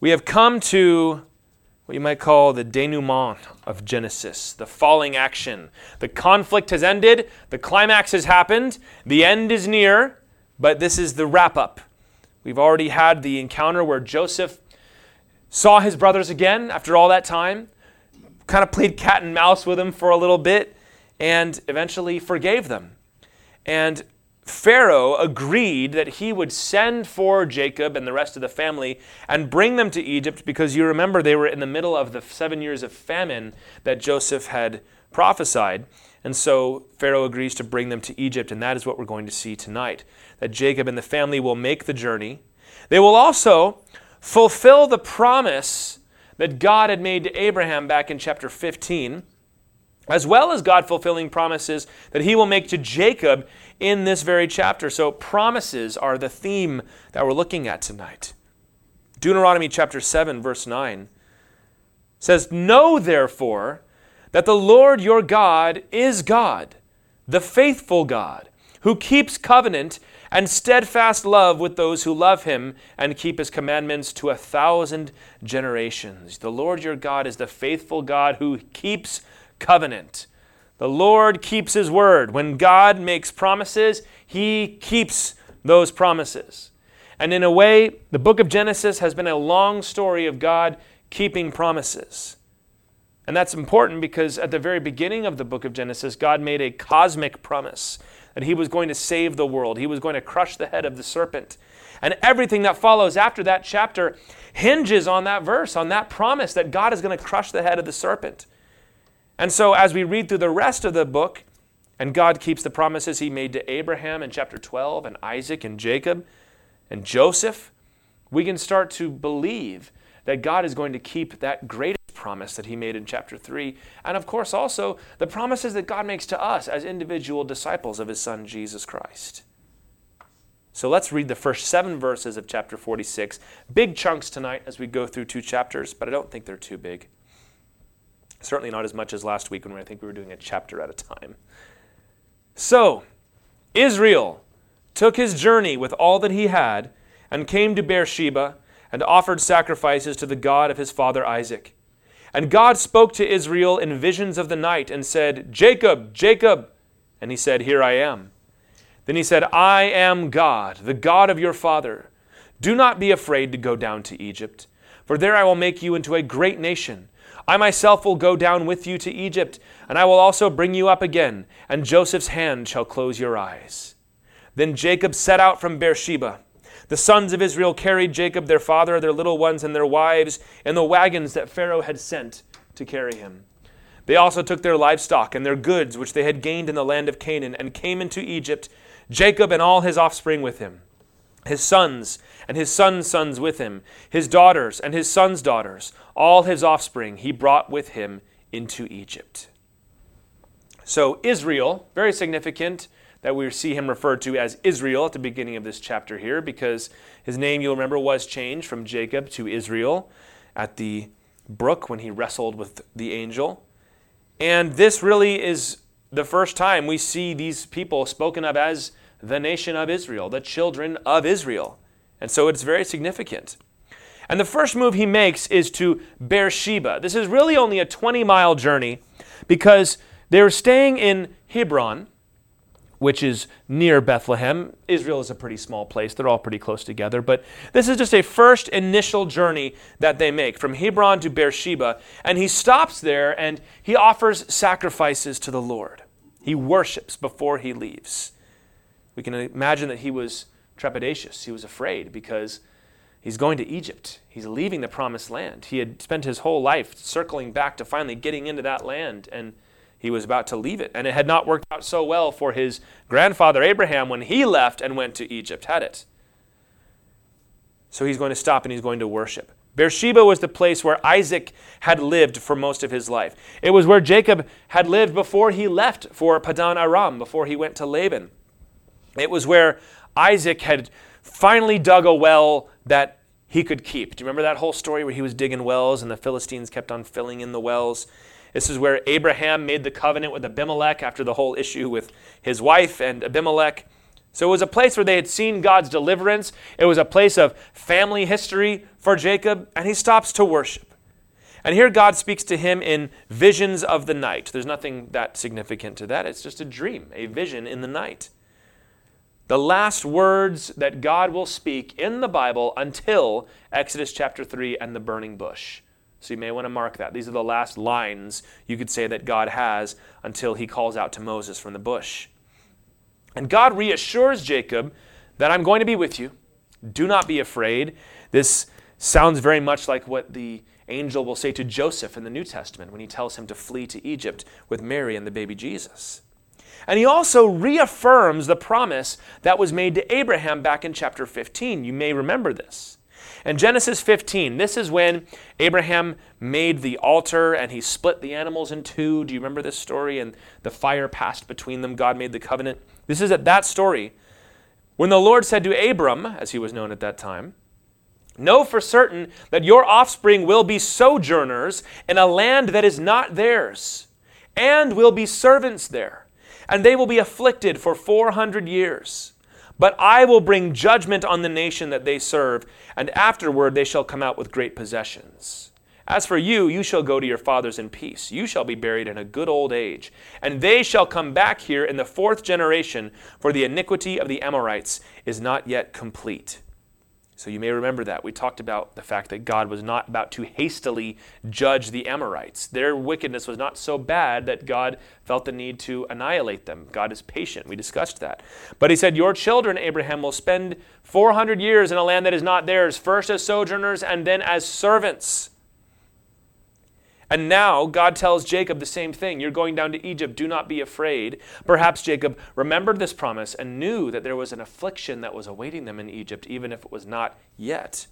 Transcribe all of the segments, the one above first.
we have come to what you might call the denouement of Genesis, the falling action. The conflict has ended, the climax has happened, the end is near, but this is the wrap up. We've already had the encounter where Joseph saw his brothers again after all that time, kind of played cat and mouse with them for a little bit, and eventually forgave them. And Pharaoh agreed that he would send for Jacob and the rest of the family and bring them to Egypt because you remember they were in the middle of the seven years of famine that Joseph had prophesied. And so Pharaoh agrees to bring them to Egypt, and that is what we're going to see tonight. That Jacob and the family will make the journey. They will also fulfill the promise that God had made to Abraham back in chapter 15 as well as God fulfilling promises that he will make to Jacob in this very chapter. So, promises are the theme that we're looking at tonight. Deuteronomy chapter 7, verse 9 says, Know therefore that the Lord your God is God, the faithful God, who keeps covenant and steadfast love with those who love him and keep his commandments to a thousand generations. The Lord your God is the faithful God who keeps covenant. The Lord keeps his word. When God makes promises, he keeps those promises. And in a way, the book of Genesis has been a long story of God keeping promises. And that's important because at the very beginning of the book of Genesis, God made a cosmic promise that he was going to save the world, he was going to crush the head of the serpent. And everything that follows after that chapter hinges on that verse, on that promise that God is going to crush the head of the serpent. And so, as we read through the rest of the book, and God keeps the promises he made to Abraham in chapter 12, and Isaac, and Jacob, and Joseph, we can start to believe that God is going to keep that greatest promise that he made in chapter 3. And of course, also the promises that God makes to us as individual disciples of his son, Jesus Christ. So let's read the first seven verses of chapter 46. Big chunks tonight as we go through two chapters, but I don't think they're too big. Certainly not as much as last week when I think we were doing a chapter at a time. So, Israel took his journey with all that he had and came to Beersheba and offered sacrifices to the God of his father Isaac. And God spoke to Israel in visions of the night and said, Jacob, Jacob. And he said, Here I am. Then he said, I am God, the God of your father. Do not be afraid to go down to Egypt, for there I will make you into a great nation. I myself will go down with you to Egypt, and I will also bring you up again, and Joseph's hand shall close your eyes. Then Jacob set out from Beersheba. The sons of Israel carried Jacob, their father, their little ones, and their wives in the wagons that Pharaoh had sent to carry him. They also took their livestock and their goods, which they had gained in the land of Canaan, and came into Egypt, Jacob and all his offspring with him his sons and his sons' sons with him, his daughters and his sons' daughters, all his offspring he brought with him into Egypt. So, Israel, very significant that we see him referred to as Israel at the beginning of this chapter here, because his name, you'll remember, was changed from Jacob to Israel at the brook when he wrestled with the angel. And this really is the first time we see these people spoken of as the nation of Israel, the children of Israel. And so it's very significant. And the first move he makes is to Beersheba. This is really only a 20 mile journey because they're staying in Hebron, which is near Bethlehem. Israel is a pretty small place, they're all pretty close together. But this is just a first initial journey that they make from Hebron to Beersheba. And he stops there and he offers sacrifices to the Lord. He worships before he leaves. We can imagine that he was trepidatious. He was afraid because he's going to Egypt. He's leaving the promised land. He had spent his whole life circling back to finally getting into that land, and he was about to leave it. And it had not worked out so well for his grandfather Abraham when he left and went to Egypt, had it? So he's going to stop and he's going to worship. Beersheba was the place where Isaac had lived for most of his life. It was where Jacob had lived before he left for Paddan Aram, before he went to Laban. It was where Isaac had finally dug a well that he could keep. Do you remember that whole story where he was digging wells and the Philistines kept on filling in the wells? This is where Abraham made the covenant with Abimelech after the whole issue with his wife and Abimelech. So it was a place where they had seen God's deliverance. It was a place of family history for Jacob, and he stops to worship. And here God speaks to him in visions of the night. There's nothing that significant to that. It's just a dream, a vision in the night. The last words that God will speak in the Bible until Exodus chapter 3 and the burning bush. So you may want to mark that. These are the last lines you could say that God has until he calls out to Moses from the bush. And God reassures Jacob that I'm going to be with you. Do not be afraid. This sounds very much like what the angel will say to Joseph in the New Testament when he tells him to flee to Egypt with Mary and the baby Jesus. And he also reaffirms the promise that was made to Abraham back in chapter 15. You may remember this. In Genesis 15, this is when Abraham made the altar and he split the animals in two. Do you remember this story? And the fire passed between them. God made the covenant. This is at that story when the Lord said to Abram, as he was known at that time, Know for certain that your offspring will be sojourners in a land that is not theirs, and will be servants there, and they will be afflicted for 400 years. But I will bring judgment on the nation that they serve, and afterward they shall come out with great possessions. As for you, you shall go to your fathers in peace. You shall be buried in a good old age. And they shall come back here in the fourth generation, for the iniquity of the Amorites is not yet complete. So you may remember that. We talked about the fact that God was not about to hastily judge the Amorites. Their wickedness was not so bad that God felt the need to annihilate them. God is patient. We discussed that. But he said, Your children, Abraham, will spend 400 years in a land that is not theirs, first as sojourners and then as servants. And now God tells Jacob the same thing. You're going down to Egypt. Do not be afraid. Perhaps Jacob remembered this promise and knew that there was an affliction that was awaiting them in Egypt, even if it was not yet.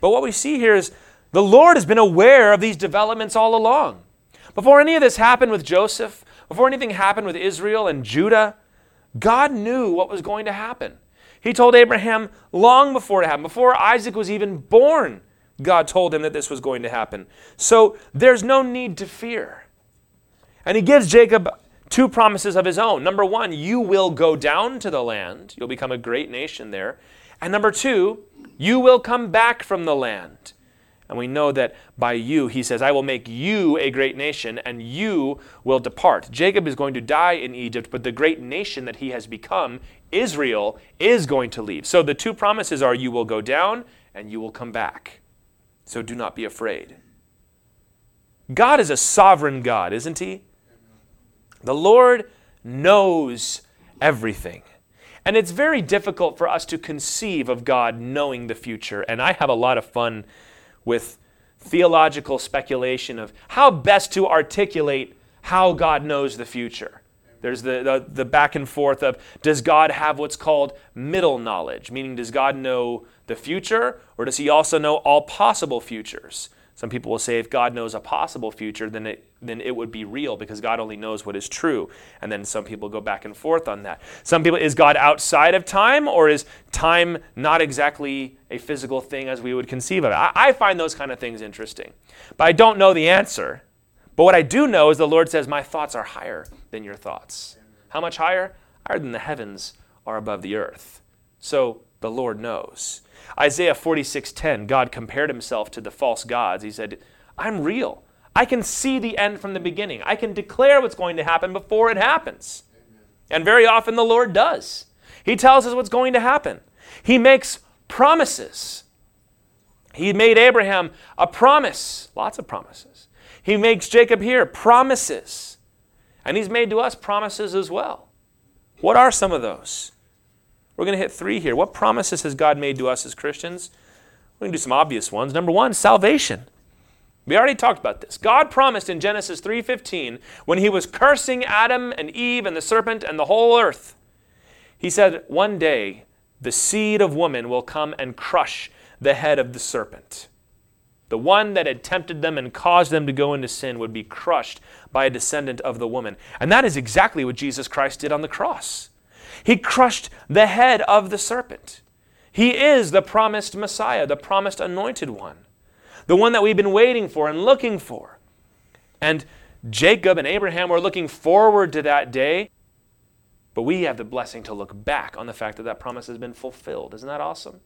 But what we see here is the Lord has been aware of these developments all along. Before any of this happened with Joseph, before anything happened with Israel and Judah, God knew what was going to happen. He told Abraham long before it happened, before Isaac was even born. God told him that this was going to happen. So there's no need to fear. And he gives Jacob two promises of his own. Number one, you will go down to the land, you'll become a great nation there. And number two, you will come back from the land. And we know that by you, he says, I will make you a great nation, and you will depart. Jacob is going to die in Egypt, but the great nation that he has become, Israel, is going to leave. So the two promises are you will go down and you will come back. So do not be afraid. God is a sovereign God, isn't He? The Lord knows everything. And it's very difficult for us to conceive of God knowing the future. And I have a lot of fun with theological speculation of how best to articulate how God knows the future. There's the, the, the, back and forth of does God have what's called middle knowledge? Meaning, does God know the future or does he also know all possible futures? Some people will say if God knows a possible future, then it, then it would be real because God only knows what is true. And then some people go back and forth on that. Some people, is God outside of time or is time not exactly a physical thing as we would conceive of it? I, I find those kind of things interesting. But I don't know the answer. But what I do know is the Lord says, My thoughts are higher than your thoughts. How much higher? Higher than the heavens are above the earth. So the Lord knows. Isaiah 46:10, God compared himself to the false gods. He said, "I'm real. I can see the end from the beginning. I can declare what's going to happen before it happens." Amen. And very often the Lord does. He tells us what's going to happen. He makes promises. He made Abraham a promise, lots of promises. He makes Jacob here promises. And he's made to us promises as well. What are some of those? We're going to hit three here. What promises has God made to us as Christians? We're going to do some obvious ones. Number one, salvation. We already talked about this. God promised in Genesis 3:15 when he was cursing Adam and Eve and the serpent and the whole earth. He said, "One day the seed of woman will come and crush the head of the serpent." The one that had tempted them and caused them to go into sin would be crushed by a descendant of the woman. And that is exactly what Jesus Christ did on the cross. He crushed the head of the serpent. He is the promised Messiah, the promised anointed one, the one that we've been waiting for and looking for. And Jacob and Abraham were looking forward to that day. But we have the blessing to look back on the fact that that promise has been fulfilled. Isn't that awesome?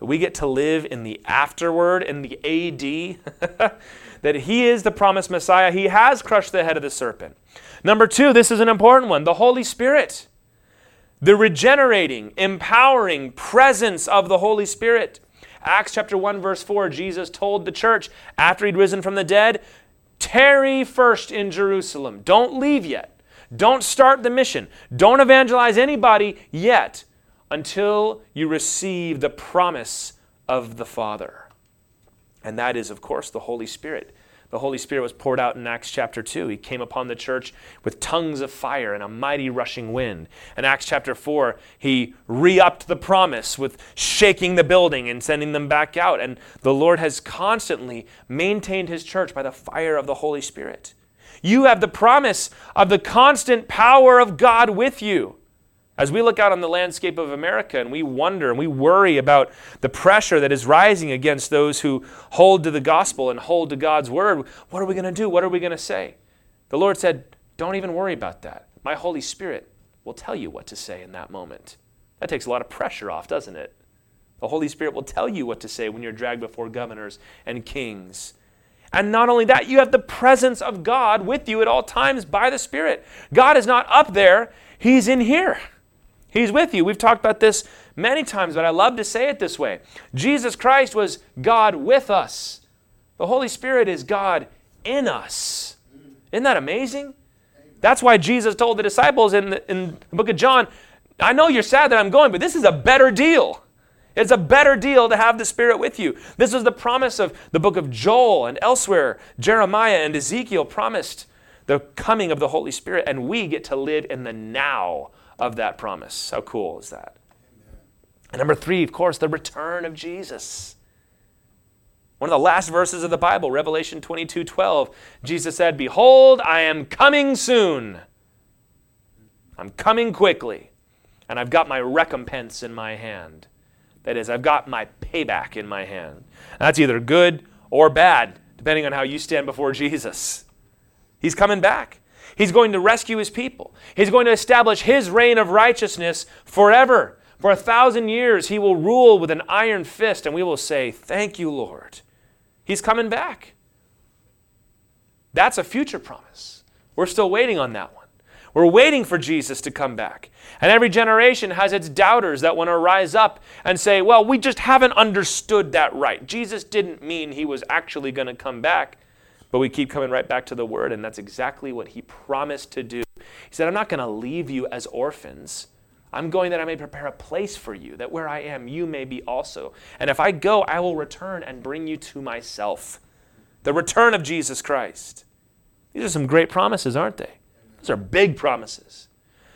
That we get to live in the afterward, in the AD, that He is the promised Messiah. He has crushed the head of the serpent. Number two, this is an important one the Holy Spirit. The regenerating, empowering presence of the Holy Spirit. Acts chapter 1, verse 4, Jesus told the church after he'd risen from the dead, Tarry first in Jerusalem. Don't leave yet. Don't start the mission. Don't evangelize anybody yet until you receive the promise of the Father. And that is, of course, the Holy Spirit. The Holy Spirit was poured out in Acts chapter 2. He came upon the church with tongues of fire and a mighty rushing wind. In Acts chapter 4, he re upped the promise with shaking the building and sending them back out. And the Lord has constantly maintained his church by the fire of the Holy Spirit. You have the promise of the constant power of God with you. As we look out on the landscape of America and we wonder and we worry about the pressure that is rising against those who hold to the gospel and hold to God's word, what are we going to do? What are we going to say? The Lord said, Don't even worry about that. My Holy Spirit will tell you what to say in that moment. That takes a lot of pressure off, doesn't it? The Holy Spirit will tell you what to say when you're dragged before governors and kings. And not only that, you have the presence of God with you at all times by the Spirit. God is not up there, He's in here. He's with you. We've talked about this many times, but I love to say it this way Jesus Christ was God with us, the Holy Spirit is God in us. Isn't that amazing? That's why Jesus told the disciples in the, in the book of John, I know you're sad that I'm going, but this is a better deal. It's a better deal to have the Spirit with you. This was the promise of the book of Joel and elsewhere. Jeremiah and Ezekiel promised the coming of the Holy Spirit, and we get to live in the now of that promise. How cool is that? And number three, of course, the return of Jesus. One of the last verses of the Bible, Revelation 22 12, Jesus said, Behold, I am coming soon. I'm coming quickly, and I've got my recompense in my hand. That is, I've got my payback in my hand. that's either good or bad, depending on how you stand before Jesus. He's coming back. He's going to rescue his people. He's going to establish his reign of righteousness forever. For a thousand years, he will rule with an iron fist, and we will say, Thank you, Lord. He's coming back. That's a future promise. We're still waiting on that one. We're waiting for Jesus to come back. And every generation has its doubters that want to rise up and say, well, we just haven't understood that right. Jesus didn't mean he was actually going to come back. But we keep coming right back to the word, and that's exactly what he promised to do. He said, I'm not going to leave you as orphans. I'm going that I may prepare a place for you, that where I am, you may be also. And if I go, I will return and bring you to myself. The return of Jesus Christ. These are some great promises, aren't they? These are big promises.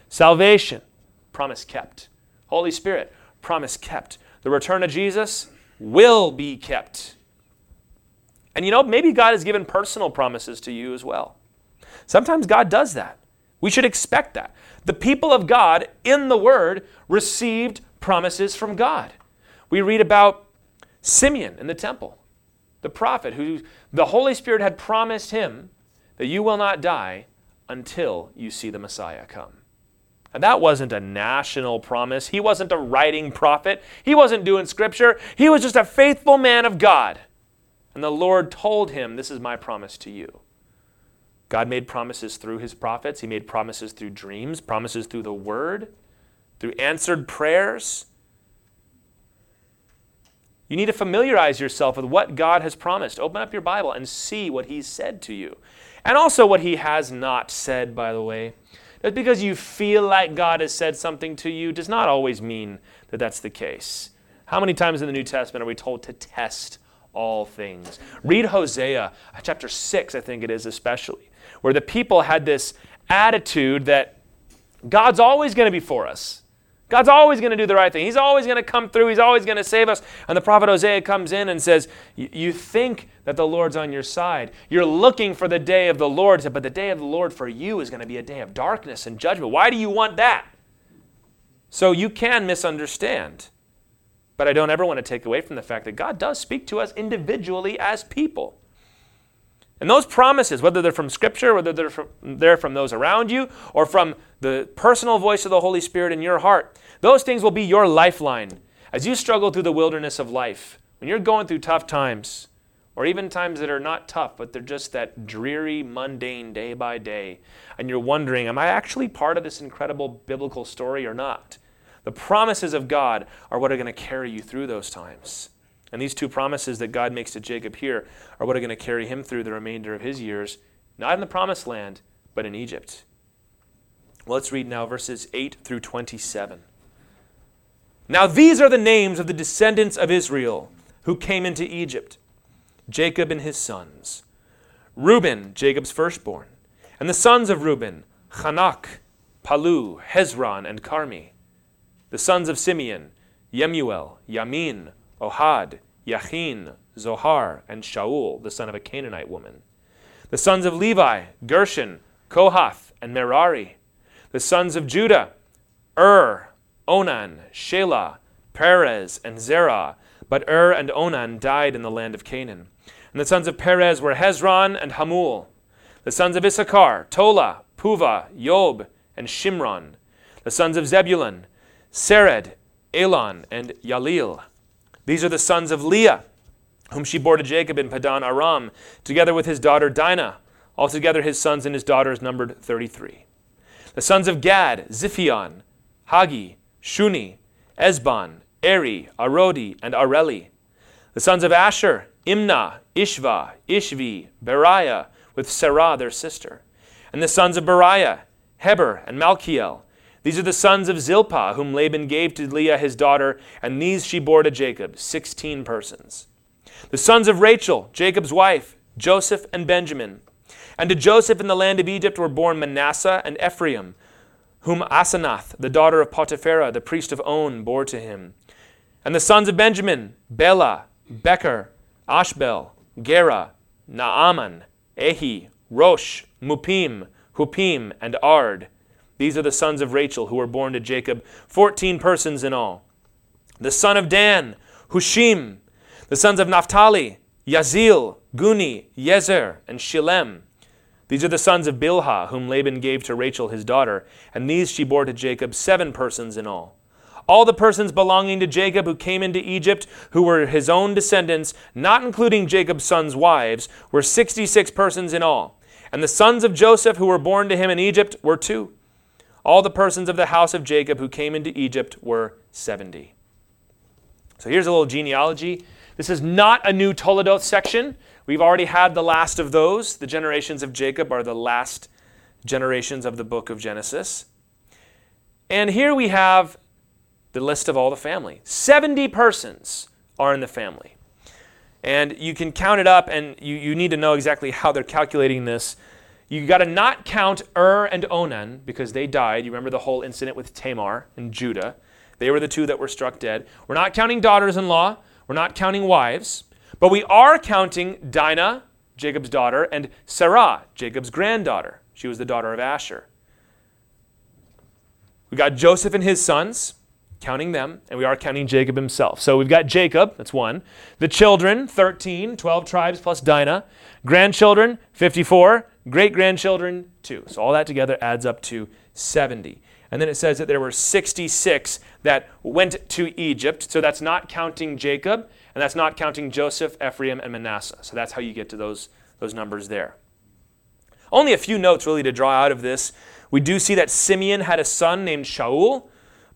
Salvation, promise kept. Holy Spirit, promise kept. The return of Jesus will be kept. And you know, maybe God has given personal promises to you as well. Sometimes God does that. We should expect that. The people of God in the Word received promises from God. We read about Simeon in the temple, the prophet, who the Holy Spirit had promised him that you will not die until you see the Messiah come. And that wasn't a national promise. He wasn't a writing prophet. He wasn't doing scripture. He was just a faithful man of God and the Lord told him, This is my promise to you. God made promises through his prophets, he made promises through dreams, promises through the word, through answered prayers. You need to familiarize yourself with what God has promised. Open up your Bible and see what He's said to you. And also what He has not said, by the way. Just because you feel like God has said something to you does not always mean that that's the case. How many times in the New Testament are we told to test all things. Read Hosea, uh, chapter 6, I think it is especially, where the people had this attitude that God's always going to be for us. God's always going to do the right thing. He's always going to come through. He's always going to save us. And the prophet Hosea comes in and says, You think that the Lord's on your side. You're looking for the day of the Lord, but the day of the Lord for you is going to be a day of darkness and judgment. Why do you want that? So you can misunderstand. But I don't ever want to take away from the fact that God does speak to us individually as people. And those promises, whether they're from Scripture, whether they're from, they're from those around you, or from the personal voice of the Holy Spirit in your heart, those things will be your lifeline as you struggle through the wilderness of life. When you're going through tough times, or even times that are not tough, but they're just that dreary, mundane day by day, and you're wondering, am I actually part of this incredible biblical story or not? The promises of God are what are going to carry you through those times. And these two promises that God makes to Jacob here are what are going to carry him through the remainder of his years, not in the promised land, but in Egypt. Well, let's read now verses 8 through 27. Now, these are the names of the descendants of Israel who came into Egypt Jacob and his sons. Reuben, Jacob's firstborn, and the sons of Reuben, Hanoch, Palu, Hezron, and Carmi. The sons of Simeon, Yemuel, Yamin, Ohad, Yachin, Zohar, and Shaul, the son of a Canaanite woman. The sons of Levi, Gershon, Kohath, and Merari. The sons of Judah, Ur, Onan, Shelah, Perez, and Zerah. But Ur and Onan died in the land of Canaan. And the sons of Perez were Hezron and Hamul. The sons of Issachar, Tola, Puvah, Yob, and Shimron. The sons of Zebulun, Sered, Elon, and Yalil. These are the sons of Leah, whom she bore to Jacob in Paddan Aram, together with his daughter Dinah. Altogether his sons and his daughters numbered 33. The sons of Gad, Ziphion, Haggi, Shuni, Ezbon, Eri, Arodi, and Areli. The sons of Asher, Imnah, Ishvah, Ishvi, Beriah, with Sarah their sister. And the sons of Beriah, Heber, and Malchiel. These are the sons of Zilpah, whom Laban gave to Leah his daughter, and these she bore to Jacob, sixteen persons. The sons of Rachel, Jacob's wife, Joseph and Benjamin. And to Joseph in the land of Egypt were born Manasseh and Ephraim, whom Asenath, the daughter of Potiphera, the priest of On, bore to him. And the sons of Benjamin, Bela, Becher, Ashbel, Gera, Naaman, Ehi, Rosh, Muppim, Huppim, and Ard. These are the sons of Rachel who were born to Jacob, fourteen persons in all. The son of Dan, Hushim. The sons of Naphtali, Yazil, Guni, Yezer, and Shillem. These are the sons of Bilhah, whom Laban gave to Rachel his daughter, and these she bore to Jacob, seven persons in all. All the persons belonging to Jacob who came into Egypt, who were his own descendants, not including Jacob's sons' wives, were 66 persons in all. And the sons of Joseph who were born to him in Egypt were two. All the persons of the house of Jacob who came into Egypt were 70. So here's a little genealogy. This is not a new Toledoth section. We've already had the last of those. The generations of Jacob are the last generations of the book of Genesis. And here we have the list of all the family. 70 persons are in the family. And you can count it up, and you, you need to know exactly how they're calculating this. You got to not count Ur and Onan because they died. You remember the whole incident with Tamar and Judah. They were the two that were struck dead. We're not counting daughters in law, we're not counting wives, but we are counting Dinah, Jacob's daughter, and Sarah, Jacob's granddaughter. She was the daughter of Asher. We got Joseph and his sons counting them, and we are counting Jacob himself. So we've got Jacob, that's one. The children, 13, 12 tribes plus Dinah. Grandchildren, 54. Great grandchildren, two. So all that together adds up to 70. And then it says that there were 66 that went to Egypt. So that's not counting Jacob, and that's not counting Joseph, Ephraim, and Manasseh. So that's how you get to those, those numbers there. Only a few notes really to draw out of this. We do see that Simeon had a son named Shaul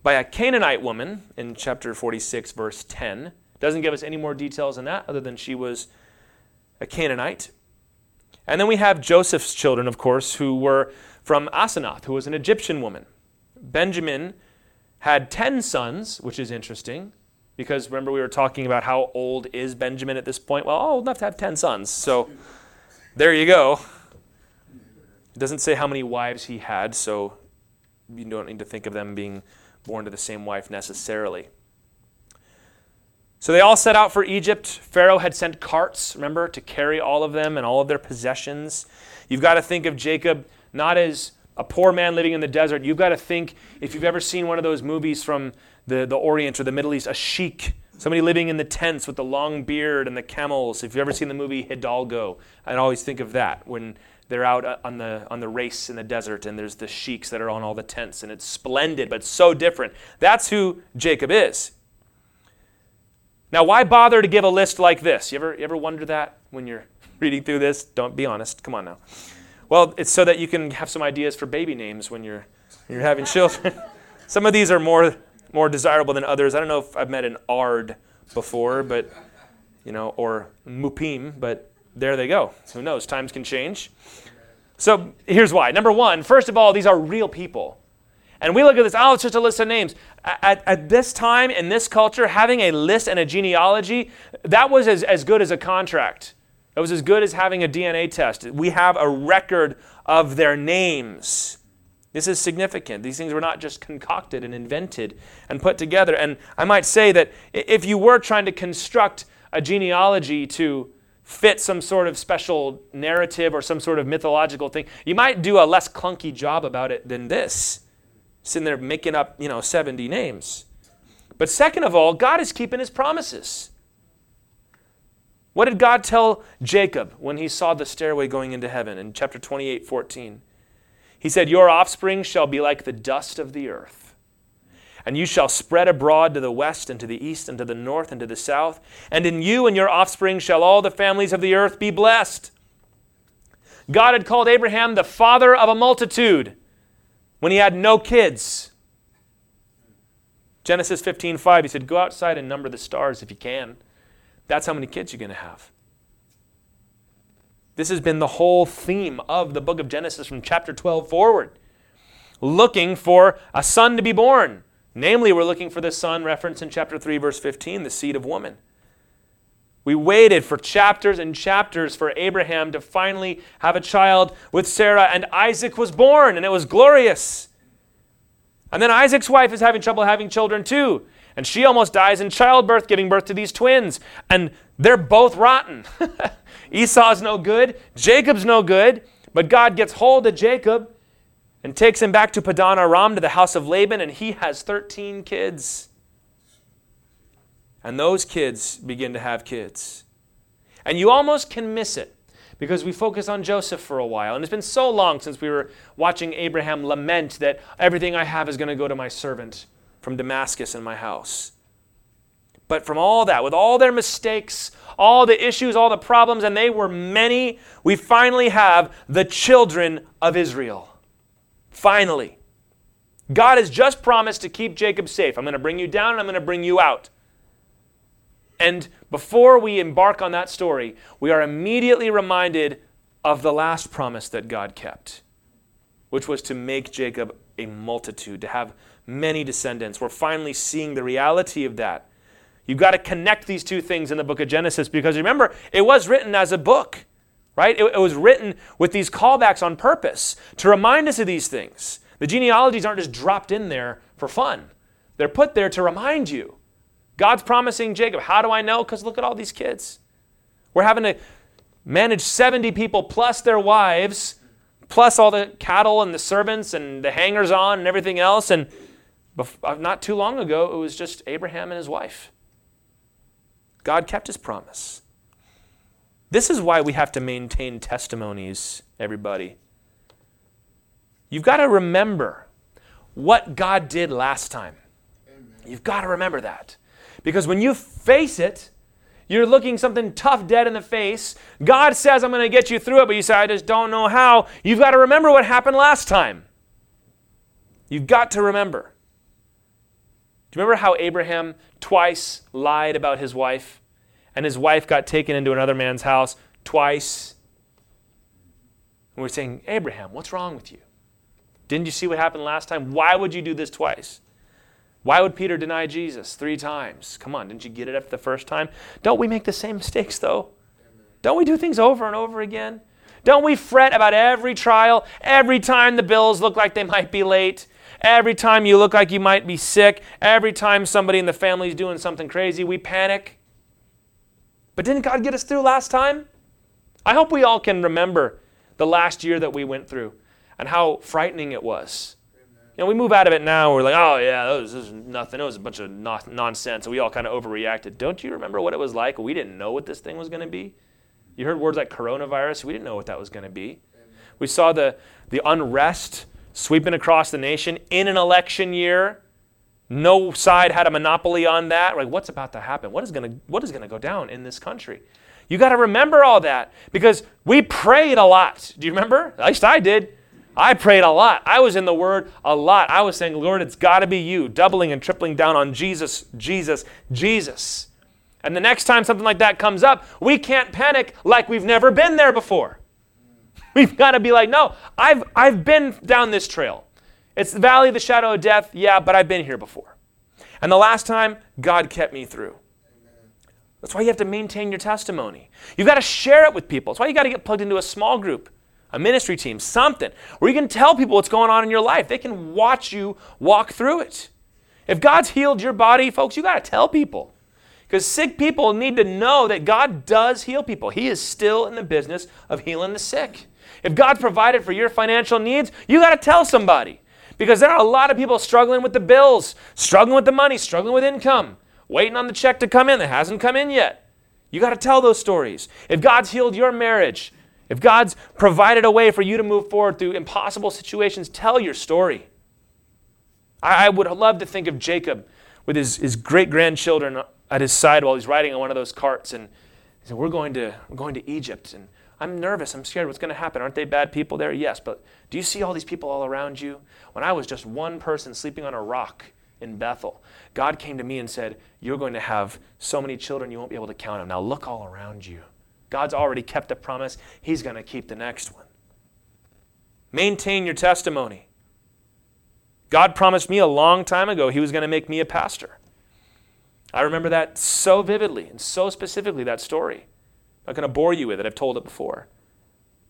by a Canaanite woman in chapter 46, verse 10. Doesn't give us any more details than that, other than she was a Canaanite. And then we have Joseph's children, of course, who were from Asenath, who was an Egyptian woman. Benjamin had 10 sons, which is interesting, because remember we were talking about how old is Benjamin at this point? Well, old enough to have 10 sons. So there you go. It doesn't say how many wives he had, so you don't need to think of them being born to the same wife necessarily. So they all set out for Egypt. Pharaoh had sent carts, remember, to carry all of them and all of their possessions. You've got to think of Jacob not as a poor man living in the desert. You've got to think, if you've ever seen one of those movies from the, the Orient or the Middle East, a sheik Somebody living in the tents with the long beard and the camels. If you've ever seen the movie Hidalgo, I always think of that when they're out uh, on the, on the race in the desert and there's the sheiks that are on all the tents and it's splendid but so different. That's who Jacob is. Now, why bother to give a list like this? You ever, you ever wonder that when you're reading through this? Don't be honest. Come on now. Well, it's so that you can have some ideas for baby names when you're, you're having children. some of these are more, more desirable than others. I don't know if I've met an Ard before, but, you know, or Muppim, but there they go. Who knows? Times can change. So here's why. Number one, first of all, these are real people. And we look at this, oh, it's just a list of names. At, at this time, in this culture, having a list and a genealogy, that was as, as good as a contract. It was as good as having a DNA test. We have a record of their names. This is significant. These things were not just concocted and invented and put together. And I might say that if you were trying to construct a genealogy to fit some sort of special narrative or some sort of mythological thing, you might do a less clunky job about it than this sitting there making up, you know, 70 names. But second of all, God is keeping his promises. What did God tell Jacob when he saw the stairway going into heaven in chapter 28, 14? He said, Your offspring shall be like the dust of the earth, and you shall spread abroad to the west and to the east and to the north and to the south, and in you and your offspring shall all the families of the earth be blessed. God had called Abraham the father of a multitude when he had no kids. Genesis 15:5 he said go outside and number the stars if you can. That's how many kids you're going to have. This has been the whole theme of the book of Genesis from chapter 12 forward. Looking for a son to be born. Namely, we're looking for the son referenced in chapter 3 verse 15, the seed of woman. We waited for chapters and chapters for Abraham to finally have a child with Sarah, and Isaac was born, and it was glorious. And then Isaac's wife is having trouble having children too, and she almost dies in childbirth, giving birth to these twins, and they're both rotten. Esau's no good, Jacob's no good, but God gets hold of Jacob and takes him back to Paddan Aram to the house of Laban, and he has 13 kids. And those kids begin to have kids. And you almost can miss it because we focus on Joseph for a while. And it's been so long since we were watching Abraham lament that everything I have is going to go to my servant from Damascus in my house. But from all that, with all their mistakes, all the issues, all the problems, and they were many, we finally have the children of Israel. Finally. God has just promised to keep Jacob safe. I'm going to bring you down and I'm going to bring you out. And before we embark on that story, we are immediately reminded of the last promise that God kept, which was to make Jacob a multitude, to have many descendants. We're finally seeing the reality of that. You've got to connect these two things in the book of Genesis because remember, it was written as a book, right? It, it was written with these callbacks on purpose to remind us of these things. The genealogies aren't just dropped in there for fun, they're put there to remind you. God's promising Jacob. How do I know? Because look at all these kids. We're having to manage 70 people plus their wives, plus all the cattle and the servants and the hangers on and everything else. And uh, not too long ago, it was just Abraham and his wife. God kept his promise. This is why we have to maintain testimonies, everybody. You've got to remember what God did last time. You've got to remember that. Because when you face it, you're looking something tough dead in the face. God says, I'm going to get you through it, but you say, I just don't know how. You've got to remember what happened last time. You've got to remember. Do you remember how Abraham twice lied about his wife? And his wife got taken into another man's house twice. And we're saying, Abraham, what's wrong with you? Didn't you see what happened last time? Why would you do this twice? Why would Peter deny Jesus three times? Come on, didn't you get it after the first time? Don't we make the same mistakes, though? Don't we do things over and over again? Don't we fret about every trial, every time the bills look like they might be late, every time you look like you might be sick, every time somebody in the family is doing something crazy, we panic? But didn't God get us through last time? I hope we all can remember the last year that we went through and how frightening it was You know, we move out of it now. We're like, oh yeah, that was, was nothing. It was a bunch of no- nonsense. We all kind of overreacted. Don't you remember what it was like? We didn't know what this thing was going to be. You heard words like coronavirus. We didn't know what that was going to be. We saw the the unrest sweeping across the nation in an election year. No side had a monopoly on that. Like, what's about to happen? What is going to what is going to go down in this country? You got to remember all that because we prayed a lot. Do you remember? At least I did. I prayed a lot. I was in the Word a lot. I was saying, Lord, it's got to be you, doubling and tripling down on Jesus, Jesus, Jesus. And the next time something like that comes up, we can't panic like we've never been there before. We've got to be like, no, I've, I've been down this trail. It's the valley of the shadow of death, yeah, but I've been here before. And the last time, God kept me through. That's why you have to maintain your testimony. You've got to share it with people. That's why you got to get plugged into a small group a ministry team, something where you can tell people what's going on in your life. They can watch you walk through it. If God's healed your body, folks, you got to tell people. Because sick people need to know that God does heal people. He is still in the business of healing the sick. If God's provided for your financial needs, you got to tell somebody. Because there are a lot of people struggling with the bills, struggling with the money, struggling with income, waiting on the check to come in that hasn't come in yet. You got to tell those stories. If God's healed your marriage, if God's provided a way for you to move forward through impossible situations, tell your story. I, I would love to think of Jacob with his, his great grandchildren at his side while he's riding on one of those carts. And he said, we're going, to, we're going to Egypt. And I'm nervous. I'm scared. What's going to happen? Aren't they bad people there? Yes. But do you see all these people all around you? When I was just one person sleeping on a rock in Bethel, God came to me and said, You're going to have so many children you won't be able to count them. Now look all around you. God's already kept a promise, He's going to keep the next one. Maintain your testimony. God promised me a long time ago He was going to make me a pastor. I remember that so vividly and so specifically, that story. I'm not going to bore you with it, I've told it before.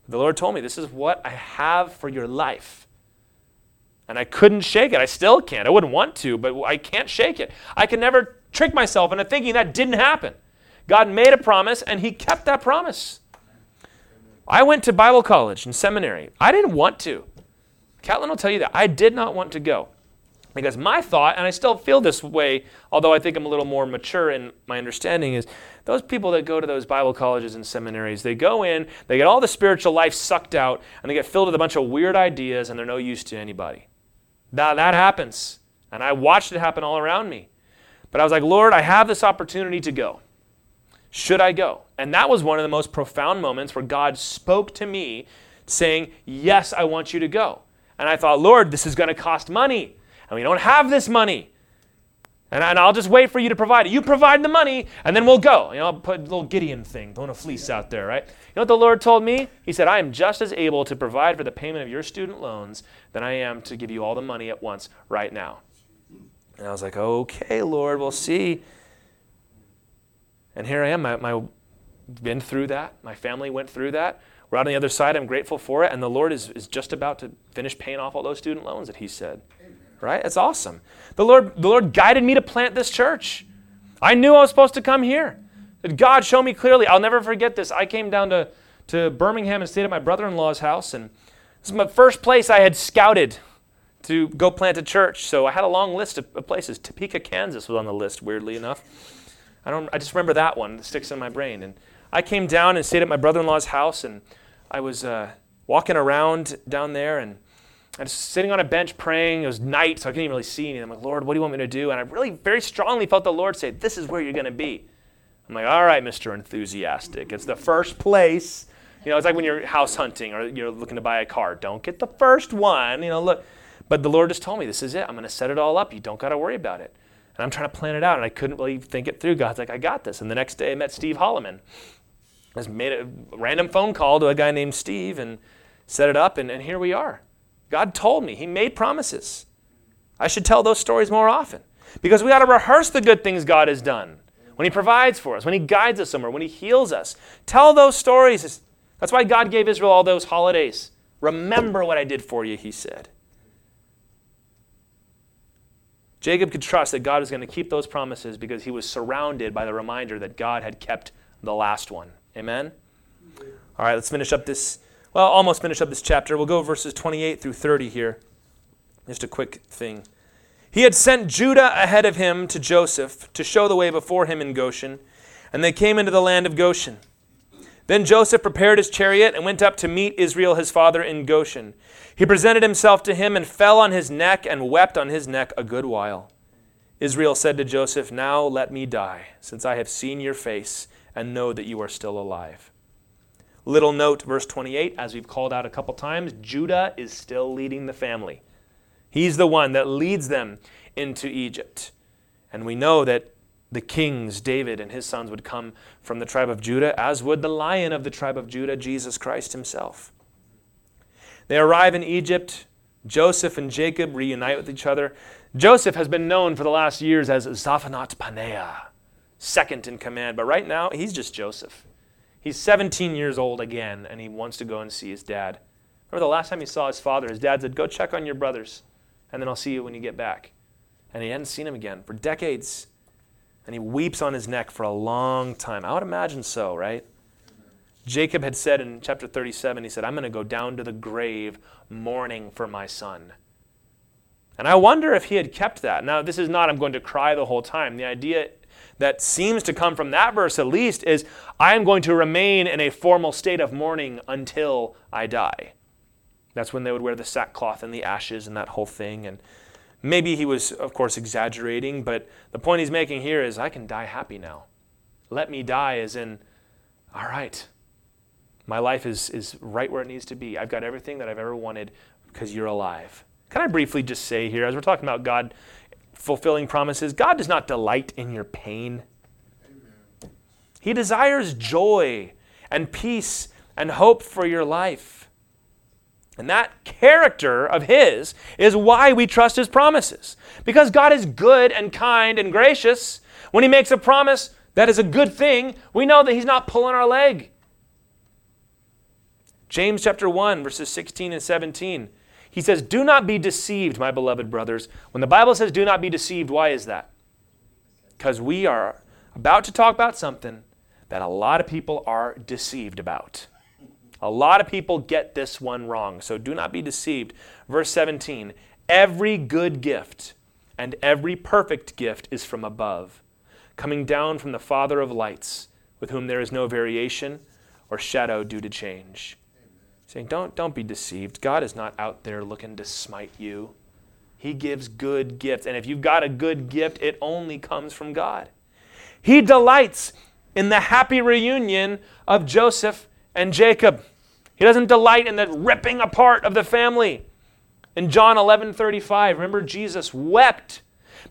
The Lord told me, This is what I have for your life. And I couldn't shake it. I still can't. I wouldn't want to, but I can't shake it. I can never trick myself into thinking that didn't happen. God made a promise and he kept that promise. I went to Bible college and seminary. I didn't want to. Catlin will tell you that. I did not want to go. Because my thought, and I still feel this way, although I think I'm a little more mature in my understanding, is those people that go to those Bible colleges and seminaries, they go in, they get all the spiritual life sucked out, and they get filled with a bunch of weird ideas, and they're no use to anybody. Now, that happens. And I watched it happen all around me. But I was like, Lord, I have this opportunity to go. Should I go? And that was one of the most profound moments where God spoke to me saying, Yes, I want you to go. And I thought, Lord, this is going to cost money. And we don't have this money. And, and I'll just wait for you to provide it. You provide the money, and then we'll go. You know, I'll put a little Gideon thing, throwing a fleece out there, right? You know what the Lord told me? He said, I am just as able to provide for the payment of your student loans than I am to give you all the money at once right now. And I was like, okay, Lord, we'll see. And here I am. My, my been through that. My family went through that. We're out on the other side. I'm grateful for it. And the Lord is, is just about to finish paying off all those student loans that He said. Amen. Right? That's awesome. The Lord, the Lord guided me to plant this church. I knew I was supposed to come here. Did God show me clearly. I'll never forget this. I came down to, to Birmingham and stayed at my brother in law's house. And this is my first place I had scouted to go plant a church. So I had a long list of, of places. Topeka, Kansas was on the list, weirdly enough. I don't. I just remember that one that sticks in my brain. And I came down and stayed at my brother-in-law's house, and I was uh, walking around down there, and I was sitting on a bench praying. It was night, so I couldn't even really see anything. I'm like, Lord, what do you want me to do? And I really, very strongly felt the Lord say, "This is where you're going to be." I'm like, "All right, Mr. Enthusiastic. It's the first place." You know, it's like when you're house hunting or you're looking to buy a car. Don't get the first one. You know, look. But the Lord just told me, "This is it. I'm going to set it all up. You don't got to worry about it." And I'm trying to plan it out, and I couldn't really think it through. God's like, I got this. And the next day, I met Steve Holloman. I just made a random phone call to a guy named Steve and set it up, and, and here we are. God told me, He made promises. I should tell those stories more often because we ought to rehearse the good things God has done. When He provides for us, when He guides us somewhere, when He heals us. Tell those stories. That's why God gave Israel all those holidays. Remember what I did for you, He said. Jacob could trust that God was going to keep those promises because he was surrounded by the reminder that God had kept the last one. Amen? All right, let's finish up this, well, almost finish up this chapter. We'll go verses 28 through 30 here. Just a quick thing. He had sent Judah ahead of him to Joseph to show the way before him in Goshen, and they came into the land of Goshen. Then Joseph prepared his chariot and went up to meet Israel his father in Goshen. He presented himself to him and fell on his neck and wept on his neck a good while. Israel said to Joseph, Now let me die, since I have seen your face and know that you are still alive. Little note, verse 28, as we've called out a couple times, Judah is still leading the family. He's the one that leads them into Egypt. And we know that the kings, David and his sons, would come from the tribe of Judah, as would the lion of the tribe of Judah, Jesus Christ himself. They arrive in Egypt. Joseph and Jacob reunite with each other. Joseph has been known for the last years as Zaphenath-paneah, second in command, but right now he's just Joseph. He's 17 years old again, and he wants to go and see his dad. Remember the last time he saw his father, his dad said, Go check on your brothers, and then I'll see you when you get back. And he hadn't seen him again for decades and he weeps on his neck for a long time. I would imagine so, right? Jacob had said in chapter 37, he said, I'm going to go down to the grave mourning for my son. And I wonder if he had kept that. Now, this is not, I'm going to cry the whole time. The idea that seems to come from that verse, at least, is I am going to remain in a formal state of mourning until I die. That's when they would wear the sackcloth and the ashes and that whole thing. And Maybe he was, of course, exaggerating, but the point he's making here is I can die happy now. Let me die, as in, all right, my life is, is right where it needs to be. I've got everything that I've ever wanted because you're alive. Can I briefly just say here, as we're talking about God fulfilling promises, God does not delight in your pain. He desires joy and peace and hope for your life. And that character of His is why we trust His promises. Because God is good and kind and gracious. When He makes a promise that is a good thing, we know that He's not pulling our leg. James chapter 1, verses 16 and 17. He says, Do not be deceived, my beloved brothers. When the Bible says do not be deceived, why is that? Because we are about to talk about something that a lot of people are deceived about. A lot of people get this one wrong, so do not be deceived. Verse 17 Every good gift and every perfect gift is from above, coming down from the Father of lights, with whom there is no variation or shadow due to change. Saying, don't, don't be deceived. God is not out there looking to smite you. He gives good gifts. And if you've got a good gift, it only comes from God. He delights in the happy reunion of Joseph and Jacob. He doesn't delight in the ripping apart of the family. In John 11 35, remember Jesus wept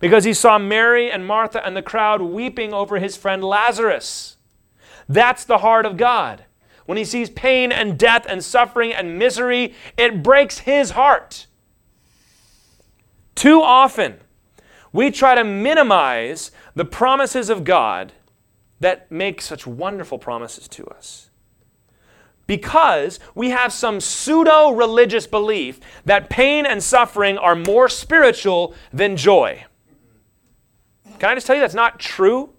because he saw Mary and Martha and the crowd weeping over his friend Lazarus. That's the heart of God. When he sees pain and death and suffering and misery, it breaks his heart. Too often, we try to minimize the promises of God that make such wonderful promises to us because we have some pseudo religious belief that pain and suffering are more spiritual than joy. Can I just tell you that's not true?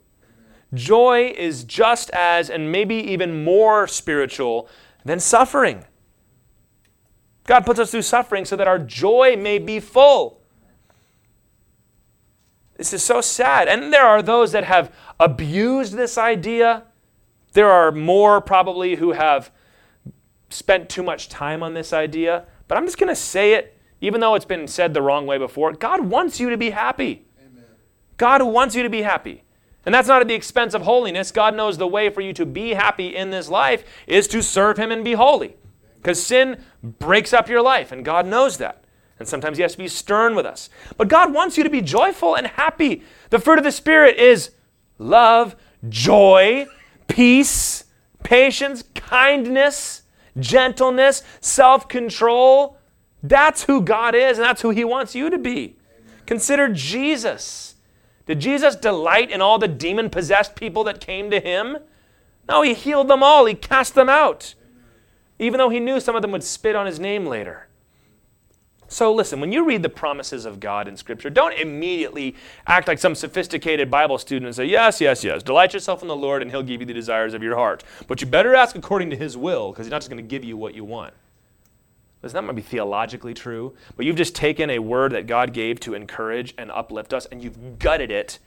Joy is just as, and maybe even more spiritual than suffering. God puts us through suffering so that our joy may be full. This is so sad. And there are those that have abused this idea. There are more probably who have spent too much time on this idea, but I'm just going to say it, even though it's been said the wrong way before. God wants you to be happy. Amen. God wants you to be happy. And that's not at the expense of holiness. God knows the way for you to be happy in this life is to serve Him and be holy. Because sin breaks up your life, and God knows that. And sometimes He has to be stern with us. But God wants you to be joyful and happy. The fruit of the Spirit is love, joy, peace, patience, kindness, gentleness, self control. That's who God is, and that's who He wants you to be. Consider Jesus. Did Jesus delight in all the demon possessed people that came to Him? No, He healed them all, He cast them out, even though He knew some of them would spit on His name later. So, listen, when you read the promises of God in Scripture, don't immediately act like some sophisticated Bible student and say, Yes, yes, yes, delight yourself in the Lord and He'll give you the desires of your heart. But you better ask according to His will because He's not just going to give you what you want. Listen, that might be theologically true, but you've just taken a word that God gave to encourage and uplift us, and you've gutted it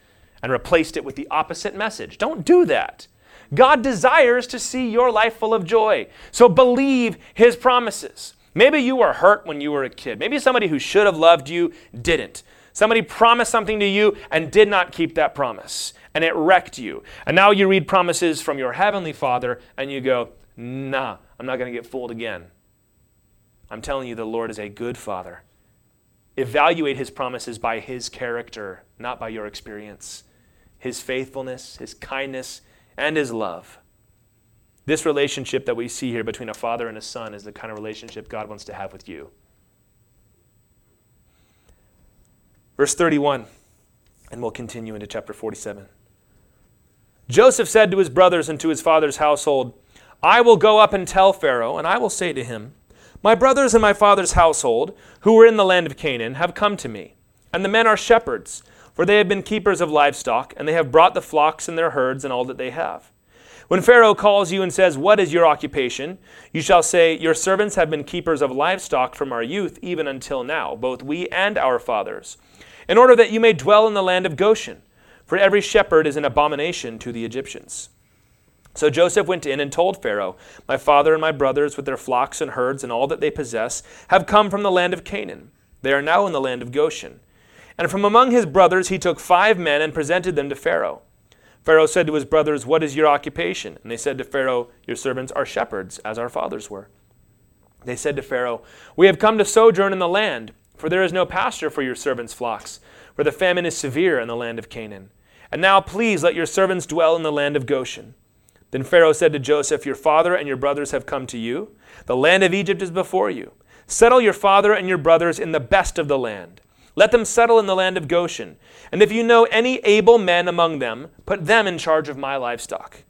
and replaced it with the opposite message. Don't do that. God desires to see your life full of joy. So believe his promises. Maybe you were hurt when you were a kid. Maybe somebody who should have loved you didn't. Somebody promised something to you and did not keep that promise, and it wrecked you. And now you read promises from your heavenly Father and you go, nah, I'm not going to get fooled again. I'm telling you, the Lord is a good Father. Evaluate his promises by his character, not by your experience. His faithfulness, his kindness, and his love. This relationship that we see here between a father and a son is the kind of relationship God wants to have with you. Verse 31, and we'll continue into chapter 47. Joseph said to his brothers and to his father's household, I will go up and tell Pharaoh, and I will say to him, My brothers and my father's household, who were in the land of Canaan, have come to me, and the men are shepherds, for they have been keepers of livestock, and they have brought the flocks and their herds and all that they have. When Pharaoh calls you and says, What is your occupation? you shall say, Your servants have been keepers of livestock from our youth, even until now, both we and our fathers, in order that you may dwell in the land of Goshen. For every shepherd is an abomination to the Egyptians. So Joseph went in and told Pharaoh, My father and my brothers, with their flocks and herds and all that they possess, have come from the land of Canaan. They are now in the land of Goshen. And from among his brothers he took five men and presented them to Pharaoh. Pharaoh said to his brothers, What is your occupation? And they said to Pharaoh, Your servants are shepherds, as our fathers were. They said to Pharaoh, We have come to sojourn in the land, for there is no pasture for your servants' flocks, for the famine is severe in the land of Canaan. And now please let your servants dwell in the land of Goshen. Then Pharaoh said to Joseph, Your father and your brothers have come to you. The land of Egypt is before you. Settle your father and your brothers in the best of the land let them settle in the land of Goshen. And if you know any able men among them, put them in charge of my livestock.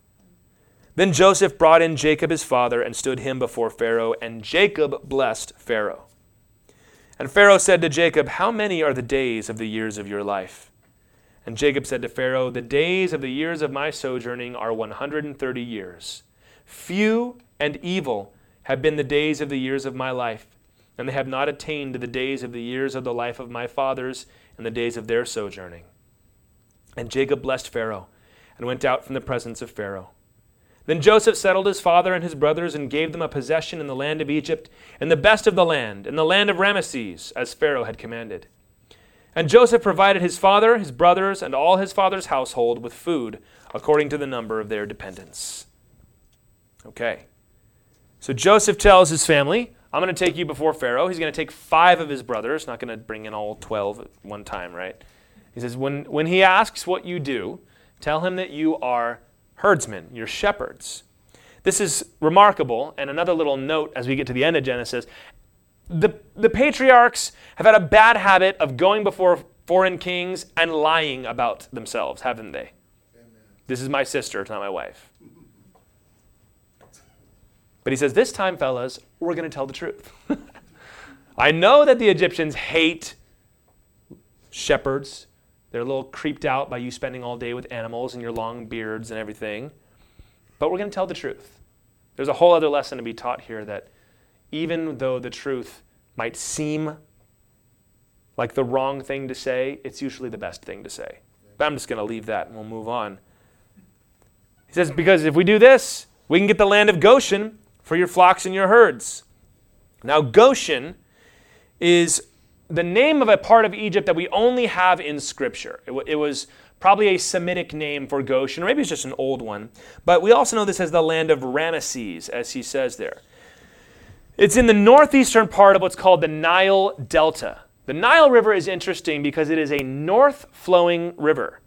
Then Joseph brought in Jacob his father and stood him before Pharaoh, and Jacob blessed Pharaoh. And Pharaoh said to Jacob, How many are the days of the years of your life? And Jacob said to Pharaoh, The days of the years of my sojourning are 130 years. Few and evil have been the days of the years of my life and they have not attained to the days of the years of the life of my fathers and the days of their sojourning. And Jacob blessed Pharaoh and went out from the presence of Pharaoh. Then Joseph settled his father and his brothers and gave them a possession in the land of Egypt, in the best of the land, in the land of Rameses, as Pharaoh had commanded. And Joseph provided his father, his brothers, and all his father's household with food according to the number of their dependents. Okay. So Joseph tells his family, I'm going to take you before Pharaoh. He's going to take five of his brothers, not going to bring in all 12 at one time, right? He says, when, when he asks what you do, tell him that you are herdsmen, you're shepherds. This is remarkable. And another little note as we get to the end of Genesis the, the patriarchs have had a bad habit of going before foreign kings and lying about themselves, haven't they? Amen. This is my sister, it's not my wife. But he says, This time, fellas, we're going to tell the truth. I know that the Egyptians hate shepherds. They're a little creeped out by you spending all day with animals and your long beards and everything. But we're going to tell the truth. There's a whole other lesson to be taught here that even though the truth might seem like the wrong thing to say, it's usually the best thing to say. But I'm just going to leave that and we'll move on. He says, Because if we do this, we can get the land of Goshen for your flocks and your herds. Now, Goshen is the name of a part of Egypt that we only have in Scripture. It, w- it, was probably a Semitic name for Goshen, or maybe it's just an old one. But we also know this as the land of Ramesses, as he says there. It's in the northeastern part of what's called the Nile Delta. The Nile River is interesting because it is a north flowing river.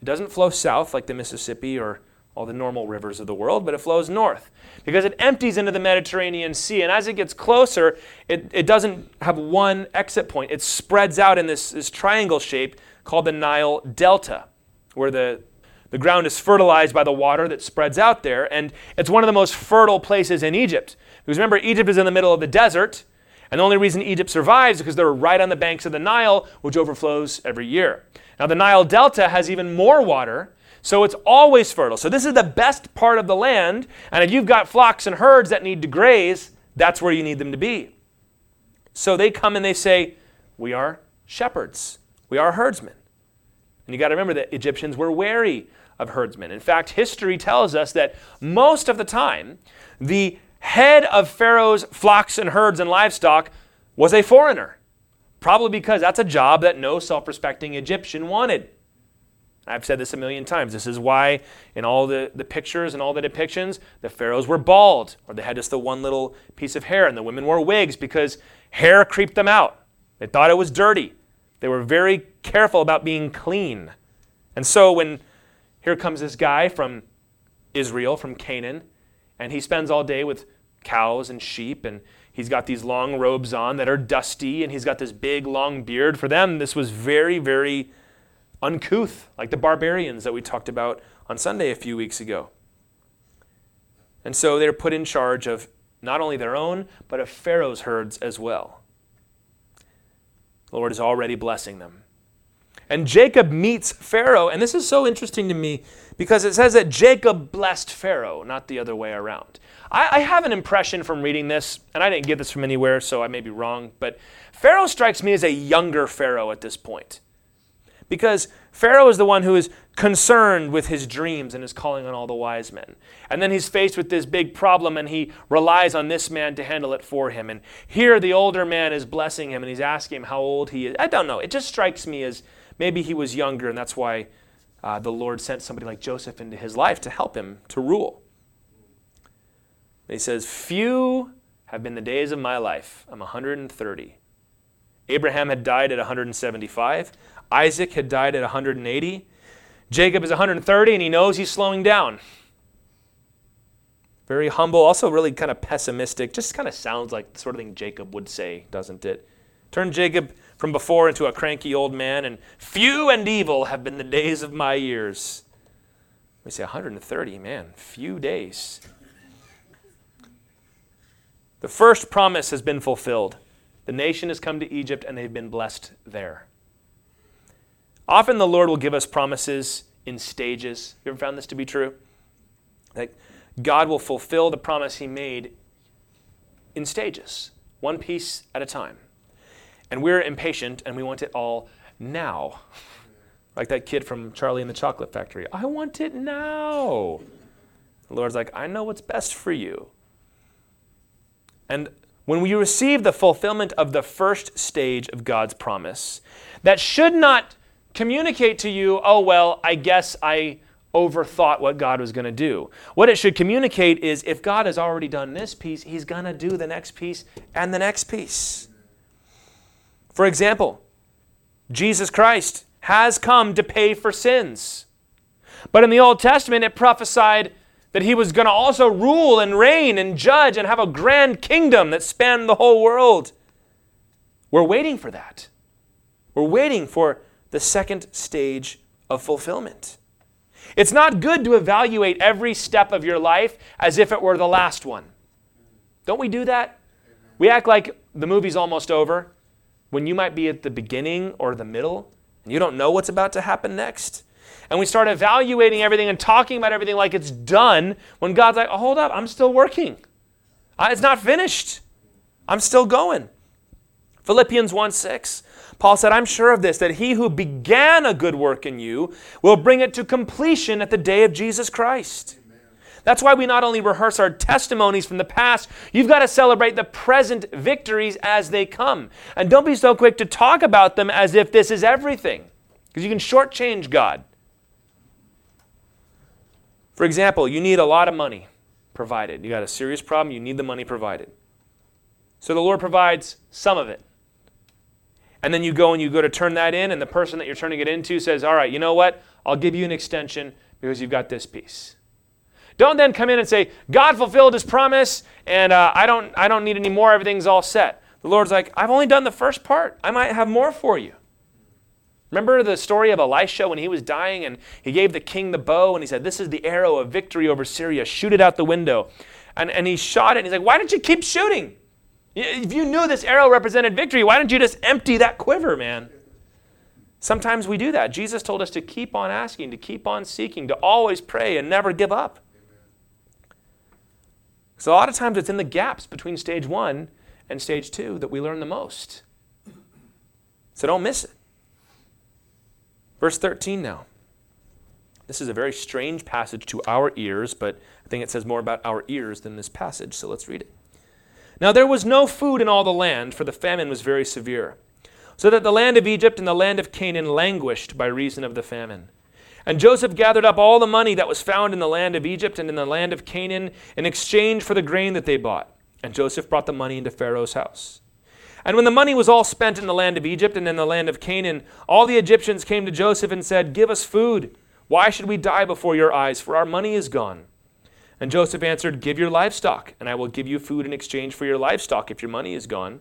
It doesn't flow south like the Mississippi or all the normal rivers of the world, but it flows north because it empties into the Mediterranean Sea. And as it gets closer, it, it doesn't have one exit point. It spreads out in this, this triangle shape called the Nile Delta, where the, the ground is fertilized by the water that spreads out there. And it's one of the most fertile places in Egypt. Because remember, Egypt is in the middle of the desert. And the only reason Egypt survives is because they're right on the banks of the Nile, which overflows every year. Now, the Nile Delta has even more water so it's always fertile. So this is the best part of the land. And if you've got flocks and herds that need to graze, that's where you need them to be. So they come and they say, We are shepherds, we are herdsmen. And you got to remember that Egyptians were wary of herdsmen. In fact, history tells us that most of the time, the head of Pharaoh's flocks and herds and livestock was a foreigner. Probably because that's a job that no self respecting Egyptian wanted. I've said this a million times. This is why, in all the, the pictures and all the depictions, the pharaohs were bald, or they had just the one little piece of hair, and the women wore wigs because hair creeped them out. They thought it was dirty. They were very careful about being clean. And so, when here comes this guy from Israel, from Canaan, and he spends all day with cows and sheep, and he's got these long robes on that are dusty, and he's got this big long beard. For them, this was very, very uncouth, like the barbarians that we talked about on Sunday a few weeks ago. And so they're put in charge of not only their own, but of Pharaoh's herds as well. The Lord is already blessing them. And Jacob meets Pharaoh, and this is so interesting to me because it says that Jacob blessed Pharaoh, not the other way around. I, I have an impression from reading this, and I didn't get this from anywhere, so I may be wrong, but Pharaoh strikes me as a younger Pharaoh at this point. Because Pharaoh is the one who is concerned with his dreams and is calling on all the wise men. And then he's faced with this big problem and he relies on this man to handle it for him. And here the older man is blessing him and he's asking him how old he is. I don't know. It just strikes me as maybe he was younger and that's why uh, the Lord sent somebody like Joseph into his life to help him to rule. He says, Few have been the days of my life. I'm 130. Abraham had died at 175. Isaac had died at 180. Jacob is 130 and he knows he's slowing down. Very humble, also really kind of pessimistic. Just kind of sounds like the sort of thing Jacob would say, doesn't it? Turn Jacob from before into a cranky old man, and few and evil have been the days of my years. We say 130, man, few days. The first promise has been fulfilled. The nation has come to Egypt and they've been blessed there. Often the Lord will give us promises in stages. You ever found this to be true? That God will fulfill the promise He made in stages, one piece at a time. And we're impatient and we want it all now. Like that kid from Charlie and the Chocolate Factory. I want it now. The Lord's like, I know what's best for you. And when we receive the fulfillment of the first stage of God's promise, that should not communicate to you, oh, well, I guess I overthought what God was going to do. What it should communicate is if God has already done this piece, He's going to do the next piece and the next piece. For example, Jesus Christ has come to pay for sins. But in the Old Testament, it prophesied that he was going to also rule and reign and judge and have a grand kingdom that spanned the whole world. We're waiting for that. We're waiting for the second stage of fulfillment. It's not good to evaluate every step of your life as if it were the last one. Don't we do that? We act like the movie's almost over when you might be at the beginning or the middle and you don't know what's about to happen next. And we start evaluating everything and talking about everything like it's done when God's like, oh, hold up, I'm still working. It's not finished. I'm still going. Philippians 1 6. Paul said, I'm sure of this, that he who began a good work in you will bring it to completion at the day of Jesus Christ. That's why we not only rehearse our testimonies from the past, you've got to celebrate the present victories as they come. And don't be so quick to talk about them as if this is everything, because you can shortchange God. For example, you need a lot of money provided. You got a serious problem, you need the money provided. So the Lord provides some of it and then you go and you go to turn that in, and the person that you're turning it into says, All right, you know what? I'll give you an extension because you've got this piece. Don't then come in and say, God fulfilled his promise, and uh, I, don't, I don't need any more. Everything's all set. The Lord's like, I've only done the first part. I might have more for you. Remember the story of Elisha when he was dying and he gave the king the bow and he said, This is the arrow of victory over Syria. Shoot it out the window. And, and he shot it and he's like, Why don't you keep shooting? If you knew this arrow represented victory, why don't you just empty that quiver, man? Sometimes we do that. Jesus told us to keep on asking, to keep on seeking, to always pray and never give up. So, a lot of times it's in the gaps between stage one and stage two that we learn the most. So don't miss it. Verse 13 now. This is a very strange passage to our ears, but I think it says more about our ears than this passage, so let's read it. Now there was no food in all the land, for the famine was very severe, so that the land of Egypt and the land of Canaan languished by reason of the famine. And Joseph gathered up all the money that was found in the land of Egypt and in the land of Canaan in exchange for the grain that they bought. And Joseph brought the money into Pharaoh's house. And when the money was all spent in the land of Egypt and in the land of Canaan, all the Egyptians came to Joseph and said, Give us food. Why should we die before your eyes? For our money is gone. And Joseph answered, Give your livestock, and I will give you food in exchange for your livestock if your money is gone.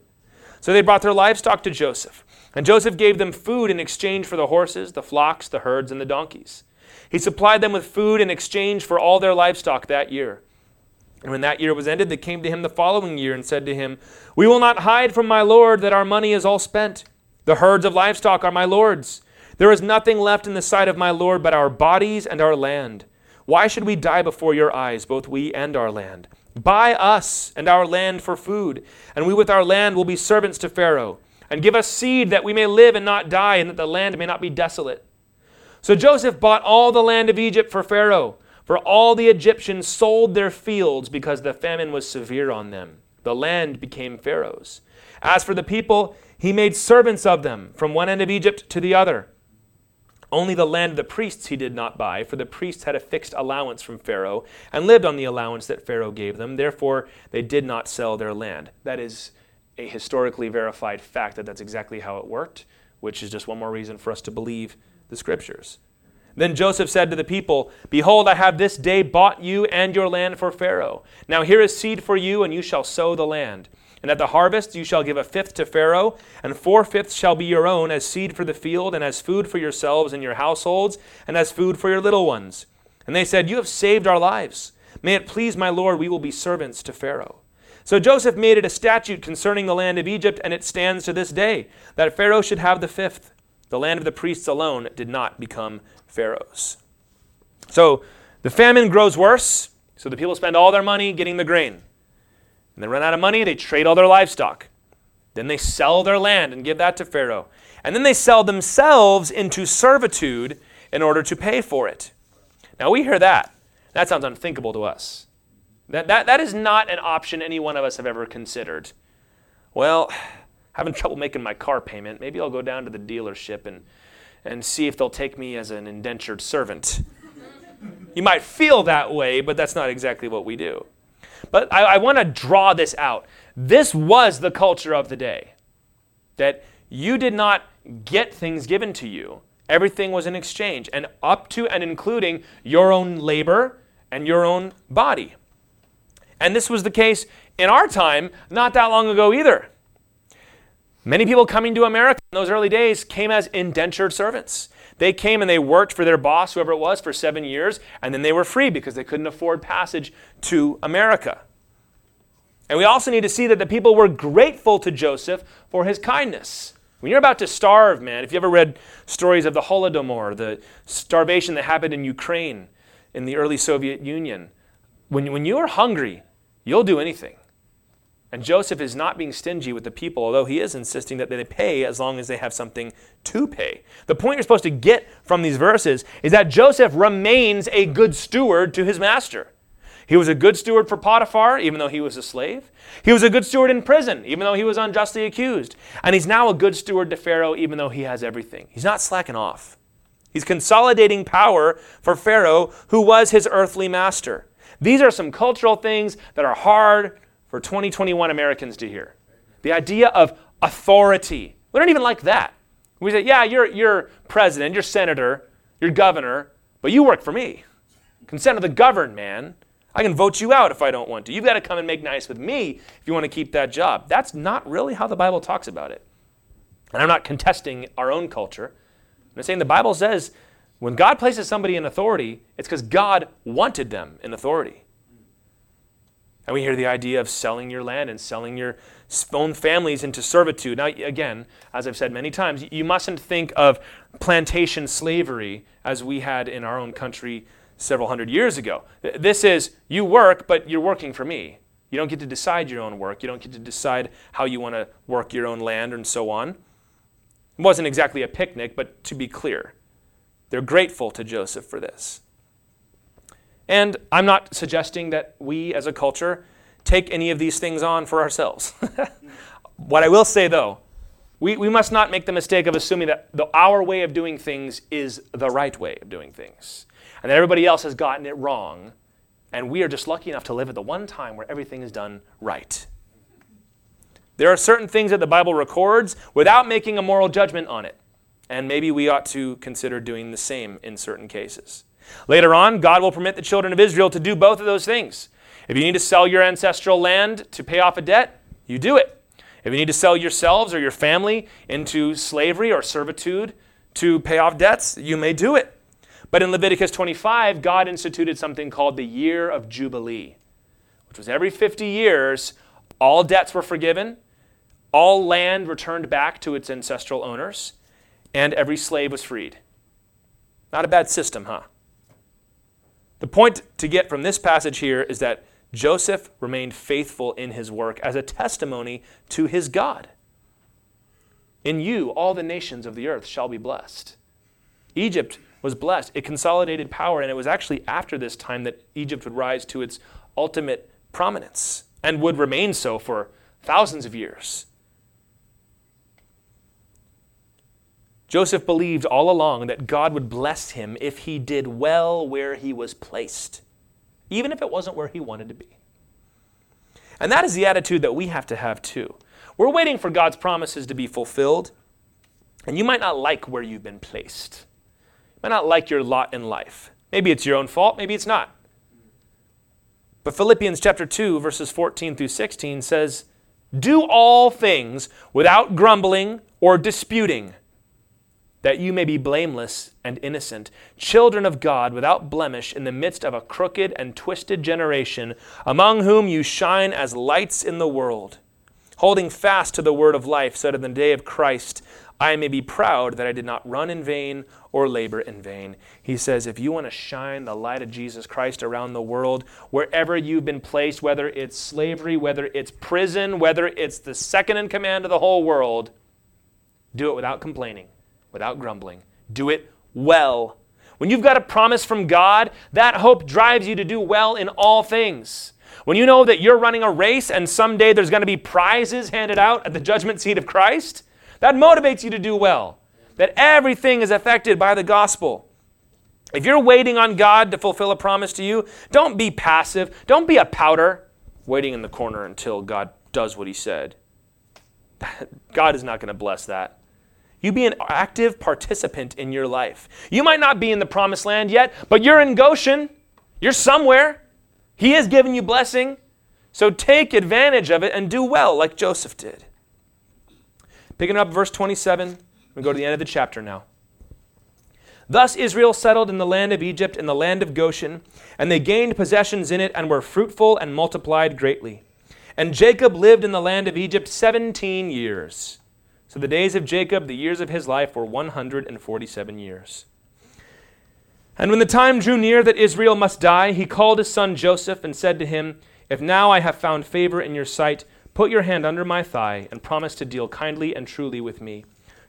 So they brought their livestock to Joseph. And Joseph gave them food in exchange for the horses, the flocks, the herds, and the donkeys. He supplied them with food in exchange for all their livestock that year. And when that year was ended, they came to him the following year and said to him, We will not hide from my Lord that our money is all spent. The herds of livestock are my Lord's. There is nothing left in the sight of my Lord but our bodies and our land. Why should we die before your eyes, both we and our land? Buy us and our land for food, and we with our land will be servants to Pharaoh. And give us seed that we may live and not die, and that the land may not be desolate. So Joseph bought all the land of Egypt for Pharaoh, for all the Egyptians sold their fields because the famine was severe on them. The land became Pharaoh's. As for the people, he made servants of them from one end of Egypt to the other. Only the land of the priests he did not buy, for the priests had a fixed allowance from Pharaoh and lived on the allowance that Pharaoh gave them. Therefore, they did not sell their land. That is a historically verified fact that that's exactly how it worked, which is just one more reason for us to believe the scriptures. Then Joseph said to the people, Behold, I have this day bought you and your land for Pharaoh. Now here is seed for you, and you shall sow the land. And at the harvest you shall give a fifth to Pharaoh, and four fifths shall be your own, as seed for the field, and as food for yourselves and your households, and as food for your little ones. And they said, You have saved our lives. May it please my Lord, we will be servants to Pharaoh. So Joseph made it a statute concerning the land of Egypt, and it stands to this day, that Pharaoh should have the fifth. The land of the priests alone did not become Pharaoh's. So the famine grows worse, so the people spend all their money getting the grain. They run out of money, they trade all their livestock. Then they sell their land and give that to Pharaoh. And then they sell themselves into servitude in order to pay for it. Now we hear that. That sounds unthinkable to us. That, that, that is not an option any one of us have ever considered. Well, having trouble making my car payment. Maybe I'll go down to the dealership and, and see if they'll take me as an indentured servant. you might feel that way, but that's not exactly what we do. But I, I want to draw this out. This was the culture of the day that you did not get things given to you, everything was in exchange, and up to and including your own labor and your own body. And this was the case in our time not that long ago either. Many people coming to America in those early days came as indentured servants. They came and they worked for their boss, whoever it was, for seven years, and then they were free because they couldn't afford passage to America. And we also need to see that the people were grateful to Joseph for his kindness. When you're about to starve, man, if you ever read stories of the Holodomor, the starvation that happened in Ukraine in the early Soviet Union, when, when you are hungry, you'll do anything. And Joseph is not being stingy with the people, although he is insisting that they pay as long as they have something to pay. The point you're supposed to get from these verses is that Joseph remains a good steward to his master. He was a good steward for Potiphar, even though he was a slave. He was a good steward in prison, even though he was unjustly accused. And he's now a good steward to Pharaoh, even though he has everything. He's not slacking off. He's consolidating power for Pharaoh, who was his earthly master. These are some cultural things that are hard for 2021 Americans to hear. The idea of authority. We don't even like that. We say, yeah, you're, you're president, you're senator, you're governor, but you work for me. Consent of the governed, man. I can vote you out if I don't want to. You've got to come and make nice with me if you want to keep that job. That's not really how the Bible talks about it. And I'm not contesting our own culture. I'm saying the Bible says when God places somebody in authority, it's because God wanted them in authority. And we hear the idea of selling your land and selling your own families into servitude. Now, again, as I've said many times, you mustn't think of plantation slavery as we had in our own country several hundred years ago. This is you work, but you're working for me. You don't get to decide your own work. You don't get to decide how you want to work your own land and so on. It wasn't exactly a picnic, but to be clear, they're grateful to Joseph for this. And I'm not suggesting that we as a culture take any of these things on for ourselves. what I will say, though, we, we must not make the mistake of assuming that the, our way of doing things is the right way of doing things, and that everybody else has gotten it wrong, and we are just lucky enough to live at the one time where everything is done right. There are certain things that the Bible records without making a moral judgment on it, and maybe we ought to consider doing the same in certain cases. Later on, God will permit the children of Israel to do both of those things. If you need to sell your ancestral land to pay off a debt, you do it. If you need to sell yourselves or your family into slavery or servitude to pay off debts, you may do it. But in Leviticus 25, God instituted something called the year of Jubilee, which was every 50 years, all debts were forgiven, all land returned back to its ancestral owners, and every slave was freed. Not a bad system, huh? The point to get from this passage here is that Joseph remained faithful in his work as a testimony to his God. In you, all the nations of the earth shall be blessed. Egypt was blessed. It consolidated power, and it was actually after this time that Egypt would rise to its ultimate prominence and would remain so for thousands of years. Joseph believed all along that God would bless him if he did well where he was placed even if it wasn't where he wanted to be. And that is the attitude that we have to have too. We're waiting for God's promises to be fulfilled, and you might not like where you've been placed. You might not like your lot in life. Maybe it's your own fault, maybe it's not. But Philippians chapter 2 verses 14 through 16 says, "Do all things without grumbling or disputing." That you may be blameless and innocent, children of God without blemish in the midst of a crooked and twisted generation, among whom you shine as lights in the world, holding fast to the word of life, so that in the day of Christ I may be proud that I did not run in vain or labor in vain. He says, if you want to shine the light of Jesus Christ around the world, wherever you've been placed, whether it's slavery, whether it's prison, whether it's the second in command of the whole world, do it without complaining without grumbling. Do it well. When you've got a promise from God, that hope drives you to do well in all things. When you know that you're running a race and someday there's going to be prizes handed out at the judgment seat of Christ, that motivates you to do well. That everything is affected by the gospel. If you're waiting on God to fulfill a promise to you, don't be passive. Don't be a pouter waiting in the corner until God does what he said. God is not going to bless that. You be an active participant in your life. You might not be in the promised land yet, but you're in Goshen. You're somewhere. He has given you blessing. So take advantage of it and do well, like Joseph did. Picking up verse 27, we go to the end of the chapter now. Thus Israel settled in the land of Egypt, in the land of Goshen, and they gained possessions in it and were fruitful and multiplied greatly. And Jacob lived in the land of Egypt 17 years. So the days of Jacob, the years of his life, were 147 years. And when the time drew near that Israel must die, he called his son Joseph and said to him, If now I have found favor in your sight, put your hand under my thigh and promise to deal kindly and truly with me.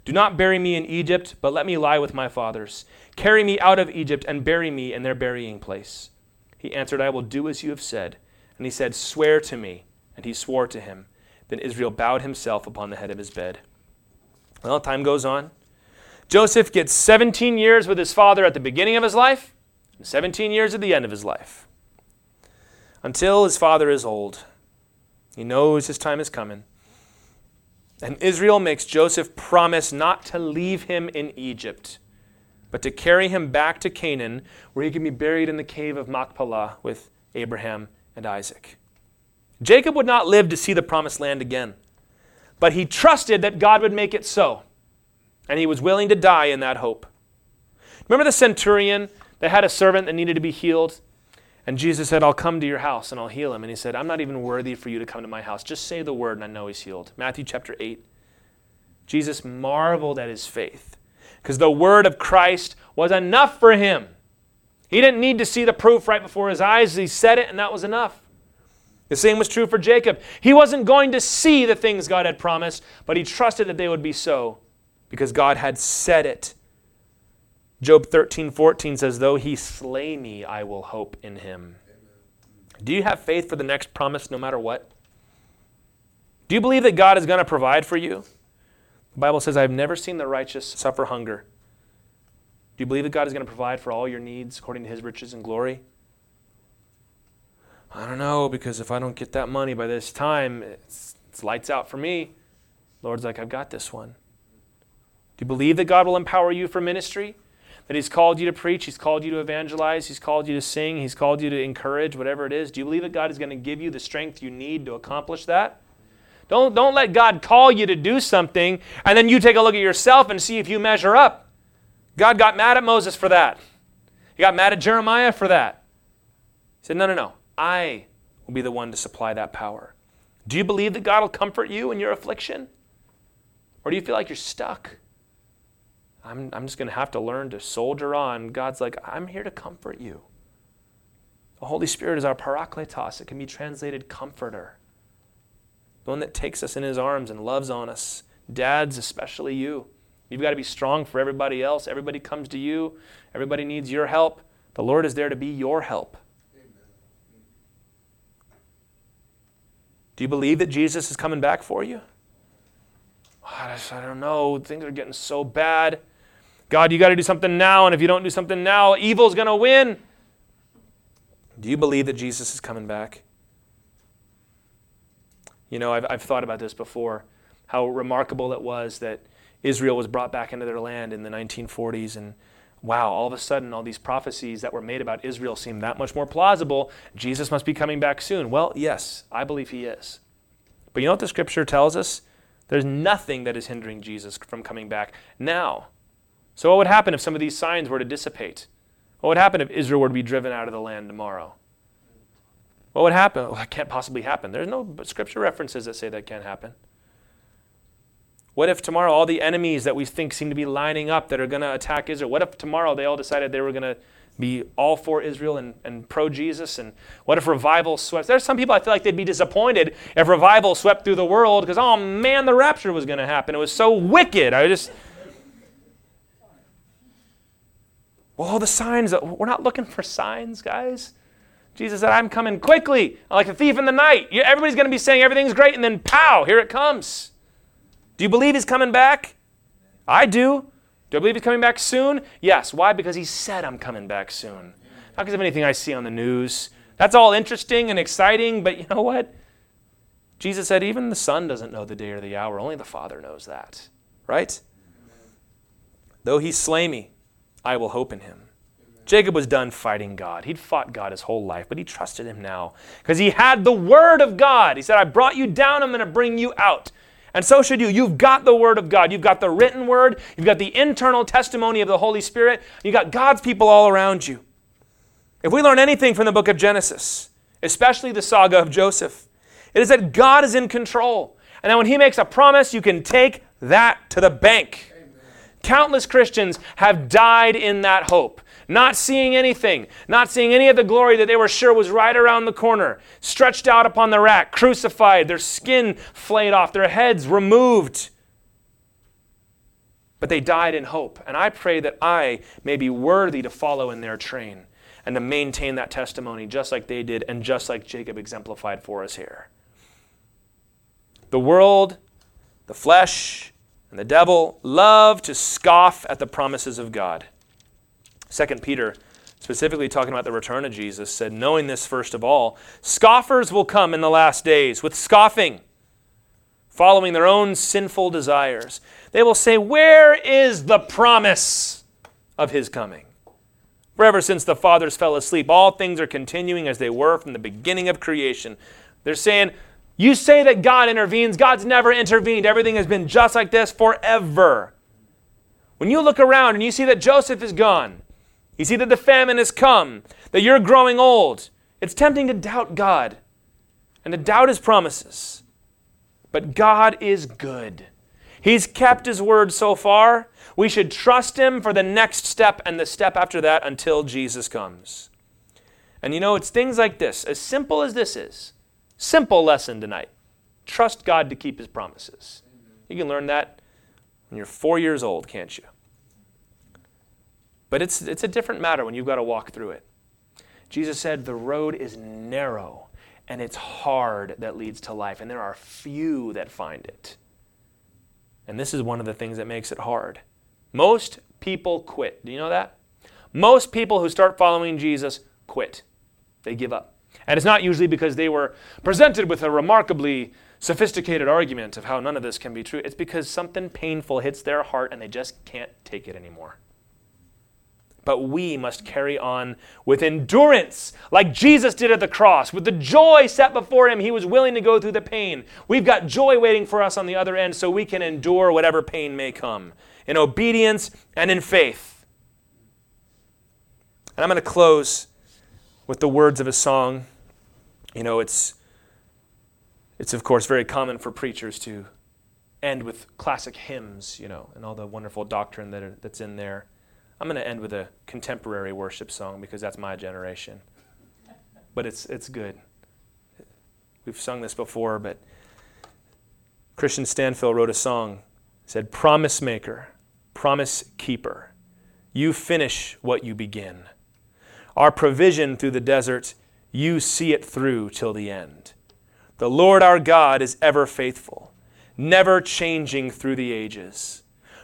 Do not bury me in Egypt, but let me lie with my fathers. Carry me out of Egypt and bury me in their burying place. He answered, I will do as you have said. And he said, Swear to me. And he swore to him. Then Israel bowed himself upon the head of his bed. Well, time goes on. Joseph gets 17 years with his father at the beginning of his life, and 17 years at the end of his life. Until his father is old. He knows his time is coming. And Israel makes Joseph promise not to leave him in Egypt, but to carry him back to Canaan, where he can be buried in the cave of Machpelah with Abraham and Isaac. Jacob would not live to see the promised land again. But he trusted that God would make it so. And he was willing to die in that hope. Remember the centurion that had a servant that needed to be healed? And Jesus said, I'll come to your house and I'll heal him. And he said, I'm not even worthy for you to come to my house. Just say the word and I know he's healed. Matthew chapter 8. Jesus marveled at his faith because the word of Christ was enough for him. He didn't need to see the proof right before his eyes. He said it and that was enough. The same was true for Jacob. He wasn't going to see the things God had promised, but he trusted that they would be so because God had said it. Job 13, 14 says, Though he slay me, I will hope in him. Do you have faith for the next promise no matter what? Do you believe that God is going to provide for you? The Bible says, I've never seen the righteous suffer hunger. Do you believe that God is going to provide for all your needs according to his riches and glory? I don't know, because if I don't get that money by this time, it's, it's lights out for me. Lord's like, I've got this one. Do you believe that God will empower you for ministry? That He's called you to preach, He's called you to evangelize, He's called you to sing, He's called you to encourage, whatever it is? Do you believe that God is going to give you the strength you need to accomplish that? Don't, don't let God call you to do something and then you take a look at yourself and see if you measure up. God got mad at Moses for that. He got mad at Jeremiah for that. He said, No, no, no. I will be the one to supply that power. Do you believe that God will comfort you in your affliction? Or do you feel like you're stuck? I'm, I'm just going to have to learn to soldier on. God's like, I'm here to comfort you. The Holy Spirit is our parakletos. It can be translated comforter. The one that takes us in his arms and loves on us. Dads, especially you. You've got to be strong for everybody else. Everybody comes to you. Everybody needs your help. The Lord is there to be your help. Do you believe that Jesus is coming back for you? I don't know. Things are getting so bad. God, you got to do something now, and if you don't do something now, evil's going to win. Do you believe that Jesus is coming back? You know, I've, I've thought about this before, how remarkable it was that Israel was brought back into their land in the 1940s, and wow, all of a sudden, all these prophecies that were made about Israel seem that much more plausible. Jesus must be coming back soon. Well, yes, I believe he is. But you know what the scripture tells us? There's nothing that is hindering Jesus from coming back now. So, what would happen if some of these signs were to dissipate? What would happen if Israel were to be driven out of the land tomorrow? What would happen? Well, that can't possibly happen. There's no scripture references that say that can't happen. What if tomorrow all the enemies that we think seem to be lining up that are going to attack Israel, what if tomorrow they all decided they were going to be all for Israel and, and pro Jesus? And what if revival swept? There's some people I feel like they'd be disappointed if revival swept through the world because, oh man, the rapture was going to happen. It was so wicked. I just. Well, all the signs, we're not looking for signs, guys. Jesus said, I'm coming quickly, like a thief in the night. Everybody's going to be saying everything's great, and then pow, here it comes. Do you believe he's coming back? I do. Do I believe he's coming back soon? Yes. Why? Because he said, I'm coming back soon. Not because of anything I see on the news. That's all interesting and exciting, but you know what? Jesus said, even the Son doesn't know the day or the hour. Only the Father knows that. Right? Though he slay me, I will hope in him. Jacob was done fighting God. He'd fought God his whole life, but he trusted him now because he had the word of God. He said, I brought you down, I'm going to bring you out. And so should you. You've got the word of God. You've got the written word. You've got the internal testimony of the Holy Spirit. You've got God's people all around you. If we learn anything from the book of Genesis, especially the saga of Joseph, it is that God is in control. And that when he makes a promise, you can take that to the bank. Amen. Countless Christians have died in that hope not seeing anything, not seeing any of the glory that they were sure was right around the corner, stretched out upon the rack, crucified, their skin flayed off, their heads removed. But they died in hope. And I pray that I may be worthy to follow in their train and to maintain that testimony just like they did and just like Jacob exemplified for us here. The world, the flesh, and the devil love to scoff at the promises of God. Second Peter, specifically talking about the return of Jesus, said, Knowing this first of all, scoffers will come in the last days with scoffing, following their own sinful desires. They will say, Where is the promise of his coming? For ever since the fathers fell asleep, all things are continuing as they were from the beginning of creation. They're saying, You say that God intervenes. God's never intervened. Everything has been just like this forever. When you look around and you see that Joseph is gone, you see that the famine has come, that you're growing old. It's tempting to doubt God and to doubt his promises. But God is good. He's kept his word so far. We should trust him for the next step and the step after that until Jesus comes. And you know, it's things like this, as simple as this is, Simple lesson tonight. Trust God to keep his promises. You can learn that when you're four years old, can't you? But it's, it's a different matter when you've got to walk through it. Jesus said, The road is narrow and it's hard that leads to life, and there are few that find it. And this is one of the things that makes it hard. Most people quit. Do you know that? Most people who start following Jesus quit, they give up. And it's not usually because they were presented with a remarkably sophisticated argument of how none of this can be true. It's because something painful hits their heart and they just can't take it anymore. But we must carry on with endurance, like Jesus did at the cross. With the joy set before him, he was willing to go through the pain. We've got joy waiting for us on the other end so we can endure whatever pain may come in obedience and in faith. And I'm going to close with the words of a song. You know, it's, it's of course very common for preachers to end with classic hymns, you know, and all the wonderful doctrine that are, that's in there. I'm going to end with a contemporary worship song because that's my generation. But it's, it's good. We've sung this before, but Kristian Stanfill wrote a song. said, Promise maker, promise keeper, you finish what you begin. Our provision through the desert, you see it through till the end. The Lord our God is ever faithful, never changing through the ages.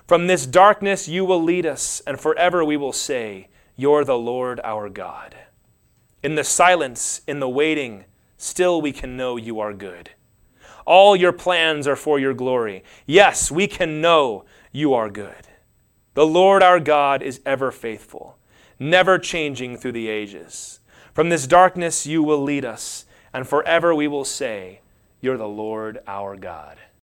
From this darkness you will lead us, and forever we will say, You're the Lord our God. In the silence, in the waiting, still we can know you are good. All your plans are for your glory. Yes, we can know you are good. The Lord our God is ever faithful, never changing through the ages. From this darkness you will lead us, and forever we will say, You're the Lord our God.